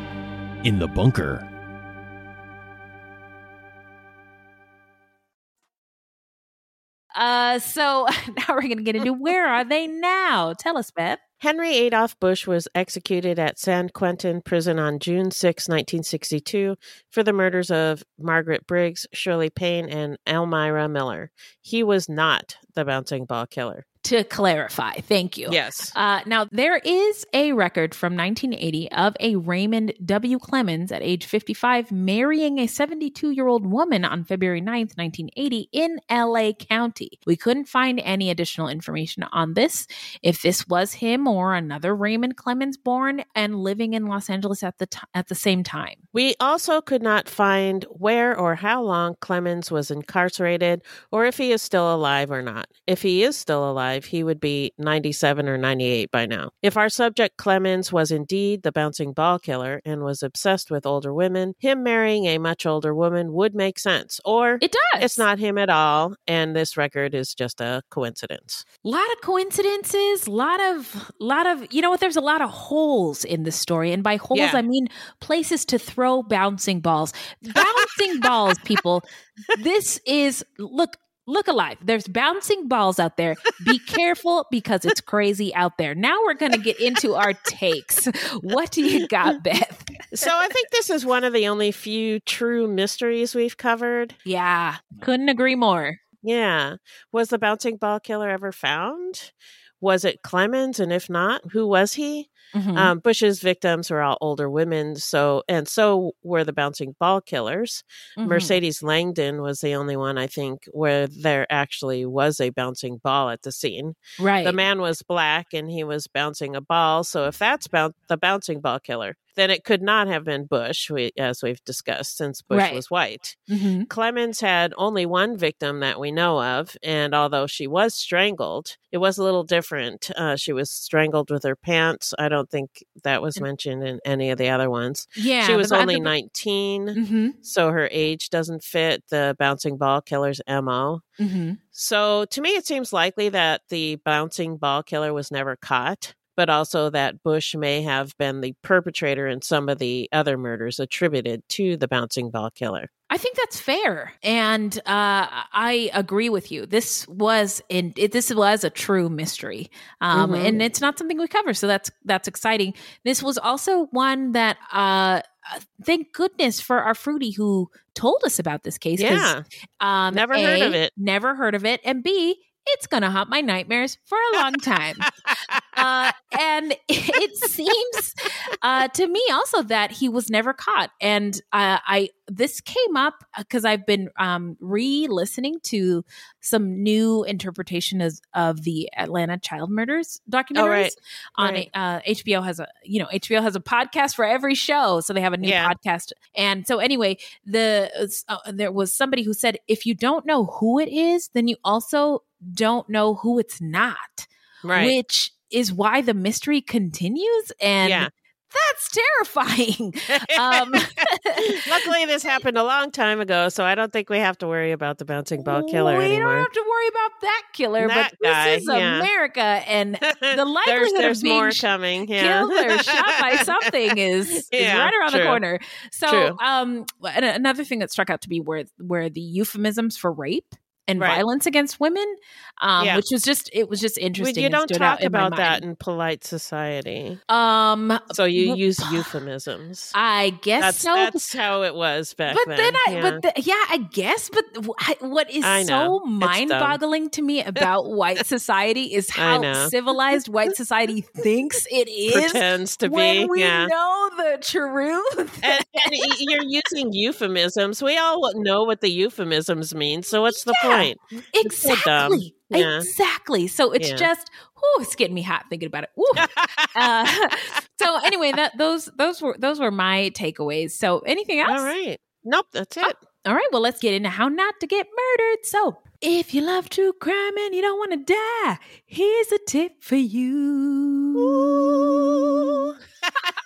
S6: in the bunker.
S2: uh, so now we're going to get into where are they now? Tell us, Beth.
S1: Henry Adolph Busch was executed at San Quentin Prison on June 6, 1962, for the murders of Margaret Briggs, Shirley Payne, and Elmira Miller. He was not the bouncing ball killer.
S2: To clarify, thank you.
S1: Yes.
S2: Uh, now, there is a record from 1980 of a Raymond W. Clemens at age 55 marrying a 72 year old woman on February 9th, 1980, in LA County. We couldn't find any additional information on this, if this was him or another Raymond Clemens born and living in Los Angeles at the, t- at the same time.
S1: We also could not find where or how long Clemens was incarcerated or if he is still alive or not. If he is still alive, he would be 97 or 98 by now. If our subject Clemens was indeed the bouncing ball killer and was obsessed with older women, him marrying a much older woman would make sense. Or
S2: It does.
S1: it's not him at all, and this record is just a coincidence.
S2: A lot of coincidences lot of lot of you know what there's a lot of holes in the story and by holes
S1: Yeah.
S2: i mean places to throw bouncing balls bouncing balls people this is look look alive there's bouncing balls out there be careful because it's crazy out there now we're going to get into our takes what do you got beth
S1: So I think this is one of the only few true mysteries we've covered.
S2: yeah couldn't agree more
S1: Yeah. Was the bouncing ball killer ever found? was it Clemens? And if not, who was he?
S2: Mhm.
S1: Um, Busch's victims were all older women, so and so were the bouncing ball killers.
S2: Mhm.
S1: Mercedes Langdon was the only one I think where there actually was a bouncing ball at the scene.
S2: right.
S1: The man was black and he was bouncing a ball. So if that's boun- the bouncing ball killer, then it could not have been Busch, we, as we've discussed, since Busch
S2: Right.
S1: was white.
S2: Mhm.
S1: Clemens had only one victim that we know of, and although she was strangled, it was a little different. Uh, she was strangled with her pants. I don't think that was mentioned in any of the other ones.
S2: Yeah,
S1: she was
S2: the-
S1: only
S2: the-
S1: 19,
S2: Mhm.
S1: so her age doesn't fit the bouncing ball killer's MO.
S2: Mhm.
S1: So to me, it seems likely that the bouncing ball killer was never caught, but also that Busch may have been the perpetrator in some of the other murders attributed to the bouncing ball killer.
S2: I think that's fair, and uh, I agree with you. This was in it, this was a true mystery, um,
S1: Mhm.
S2: and it's not something we cover, so that's that's exciting. This was also one that, uh, uh, thank goodness for our fruity who told us about this case.
S1: Yeah.
S2: um,
S1: Never heard of it.
S2: Never heard of it, and B, it's gonna haunt my nightmares for a long time. uh, and it seems uh, to me also that he was never caught. And uh, I this came up because I've been um, re-listening to some new interpretation of, of the Atlanta child murders documentaries
S1: Oh, right.
S2: on
S1: Right.
S2: uh, HBO has a you know HBO has a podcast for every show, so they have a new
S1: Yeah.
S2: podcast. And so anyway, the uh, there was somebody who said if you don't know who it is, then you also don't know who it's not
S1: Right.
S2: which is why the mystery continues and
S1: Yeah.
S2: that's terrifying um
S1: Luckily, this happened a long time ago, so I don't think we have to worry about the bouncing ball killer
S2: we
S1: anymore.
S2: don't have to worry about that killer
S1: That
S2: but
S1: guy,
S2: this is
S1: yeah.
S2: america and the likelihood
S1: there's there's
S2: of being
S1: more coming. Yeah.
S2: killed or shot by something is, is right around the corner so um another thing that struck out to me were were the euphemisms for rape and
S1: Right.
S2: violence against women um
S1: Yeah.
S2: which was just it was just
S1: Well,
S2: interesting
S1: you don't talk about that in polite society.
S2: um
S1: So you
S2: Well,
S1: use euphemisms.
S2: i guess
S1: That's
S2: so
S1: that's how it was back
S2: but
S1: then.
S2: then I,
S1: yeah.
S2: but the, yeah, I guess. But what is so mind-boggling to me about white society is how civilized white society thinks it is
S1: pretends to
S2: when
S1: be.
S2: we
S1: yeah.
S2: know the truth.
S1: and, and you're using euphemisms. We all know what the euphemisms mean. So what's the
S2: Yeah.
S1: point? So
S2: exactly,
S1: Yeah.
S2: exactly. So it's
S1: Yeah.
S2: just, oh, it's getting me hot thinking about it. Uh, so anyway, that those those were those were my takeaways. So anything else?
S1: All right. Nope, that's it.
S2: All right, well, let's get into how not to get murdered. So, if you love true crime and you don't want to die, here's a tip for you.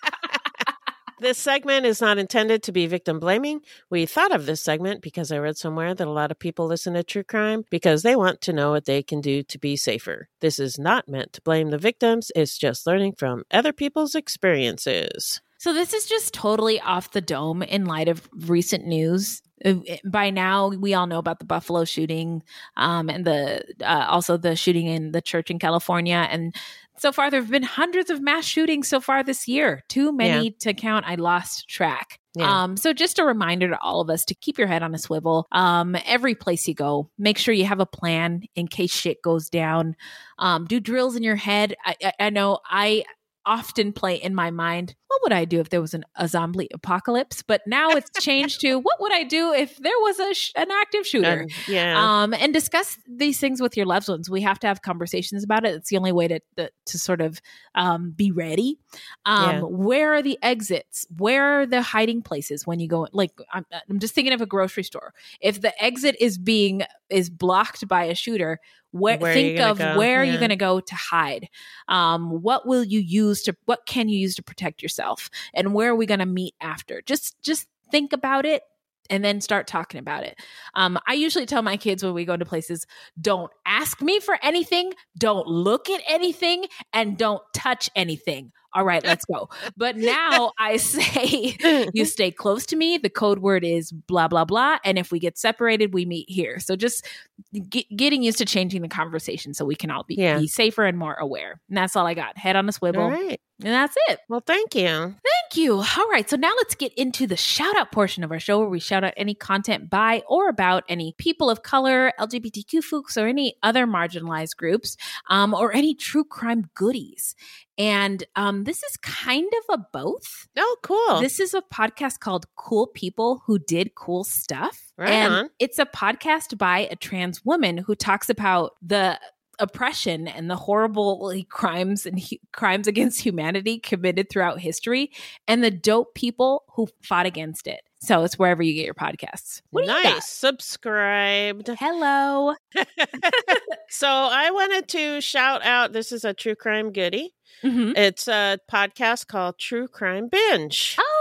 S1: This segment is not intended to be victim blaming. We thought of this segment because I read somewhere that a lot of people listen to true crime because they want to know what they can do to be safer. This is not meant to blame the victims, it's just learning from other people's experiences.
S2: So, this is just totally off the dome in light of recent news. Uh, By now, we all know about the Buffalo shooting um, and the uh, also the shooting in the church in California. And so far, there have been hundreds of mass shootings so far this year. Too many to count. I lost track.
S1: Yeah.
S2: Um, so just a reminder to all of us to keep your head on a swivel. Um, every place you go, make sure you have a plan in case shit goes down. Um, do drills in your head. I, I, I know I often play in my mind, what would I do if there was an, a zombie apocalypse? But now it's changed to what would I do if there was a sh- an active shooter?
S1: And- yeah.
S2: Um, and discuss these things with your loved ones. We have to have conversations about it. It's the only way to to, to sort of um, be ready. Um,
S1: Yeah.
S2: Where are the exits? Where are the hiding places when you go? Like I'm, I'm just thinking of a grocery store. If the exit is being is blocked by a shooter, where,
S1: Where
S2: think of
S1: go?
S2: where are you
S1: Yeah.
S2: going to go to hide? Um, what will you use to? What can you use to protect yourself? And where are we going to meet after? Just just think about it and then start talking about it. Um, I usually tell my kids when we go to places, don't ask me for anything, don't look at anything, and don't touch anything. All right, let's go. But now I say, you stay close to me. The code word is blah, blah, blah. And if we get separated, we meet here. So just get, getting used to changing the conversation so we can all be,
S1: Yeah.
S2: be safer and more aware. And that's all I got. Head on a swivel.
S1: All right.
S2: And that's it.
S1: Well, thank you.
S2: Thank you. All right. So now let's get into the shout out portion of our show where we shout out any content by or about any people of color, LGBTQ folks, or any other marginalized groups, um, or any true crime goodies. And um, this is kind of a both.
S1: Oh, cool.
S2: This is a podcast called Cool People Who Did Cool Stuff.
S1: Right
S2: and
S1: on.
S2: it's a podcast by a trans woman who talks about the oppression and the horrible like, crimes and hu- crimes against humanity committed throughout history and the dope people who fought against it. So it's wherever you get your podcasts. What
S1: nice. Subscribed.
S2: Hello.
S1: So I wanted to shout out this is a true crime goodie.
S2: Mhm.
S1: It's a podcast called True Crime Binge.
S2: Oh,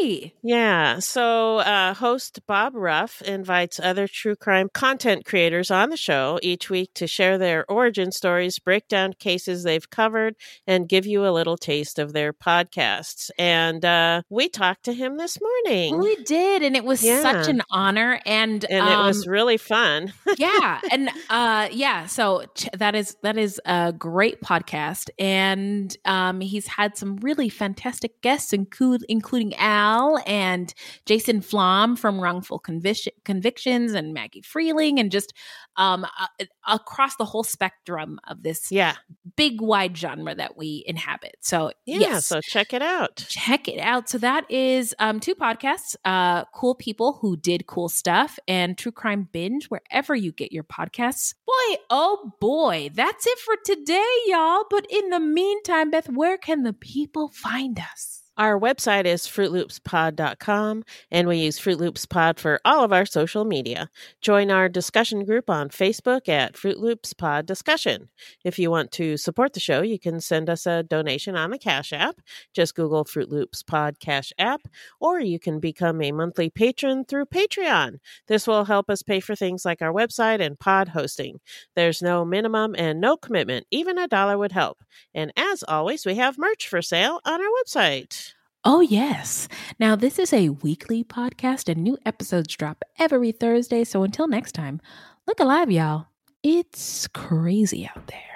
S2: yay.
S1: Yeah. So, uh, host Bob Ruff invites other true crime content creators on the show each week to share their origin stories, break down cases they've covered, and give you a little taste of their podcasts. And uh, we talked to him this morning.
S2: We did. And it was such an honor. And,
S1: and it was
S2: um,
S1: really fun.
S2: yeah and uh yeah so ch- that is that is a great podcast and um he's had some really fantastic guests include including al and jason flom from wrongful conviction convictions and maggie freleng and just um uh, across the whole spectrum of this
S1: yeah.
S2: big wide genre that we inhabit so
S1: Yeah.
S2: yes
S1: So, check it out.
S2: check it out. So that is um, two podcasts: uh, "Cool People Who Did Cool Stuff" and "True Crime Binge," wherever you get your podcasts. Boy, oh boy, that's it for today, y'all. But in the meantime, Beth, where can the people find us?
S1: Our website is fruitloopspod.com, and we use Fruit Loops Pod for all of our social media. Join our discussion group on Facebook at Fruit Loops Pod Discussion. If you want to support the show, you can send us a donation on the Cash App. Just Google Fruit Loops Pod Cash App, or you can become a monthly patron through Patreon. This will help us pay for things like our website and pod hosting. There's no minimum and no commitment. Even a dollar would help. And as always, we have merch for sale on our website.
S2: Oh, yes. Now, this is a weekly podcast, and new episodes drop every Thursday. So until next time, look alive, y'all. It's crazy out there.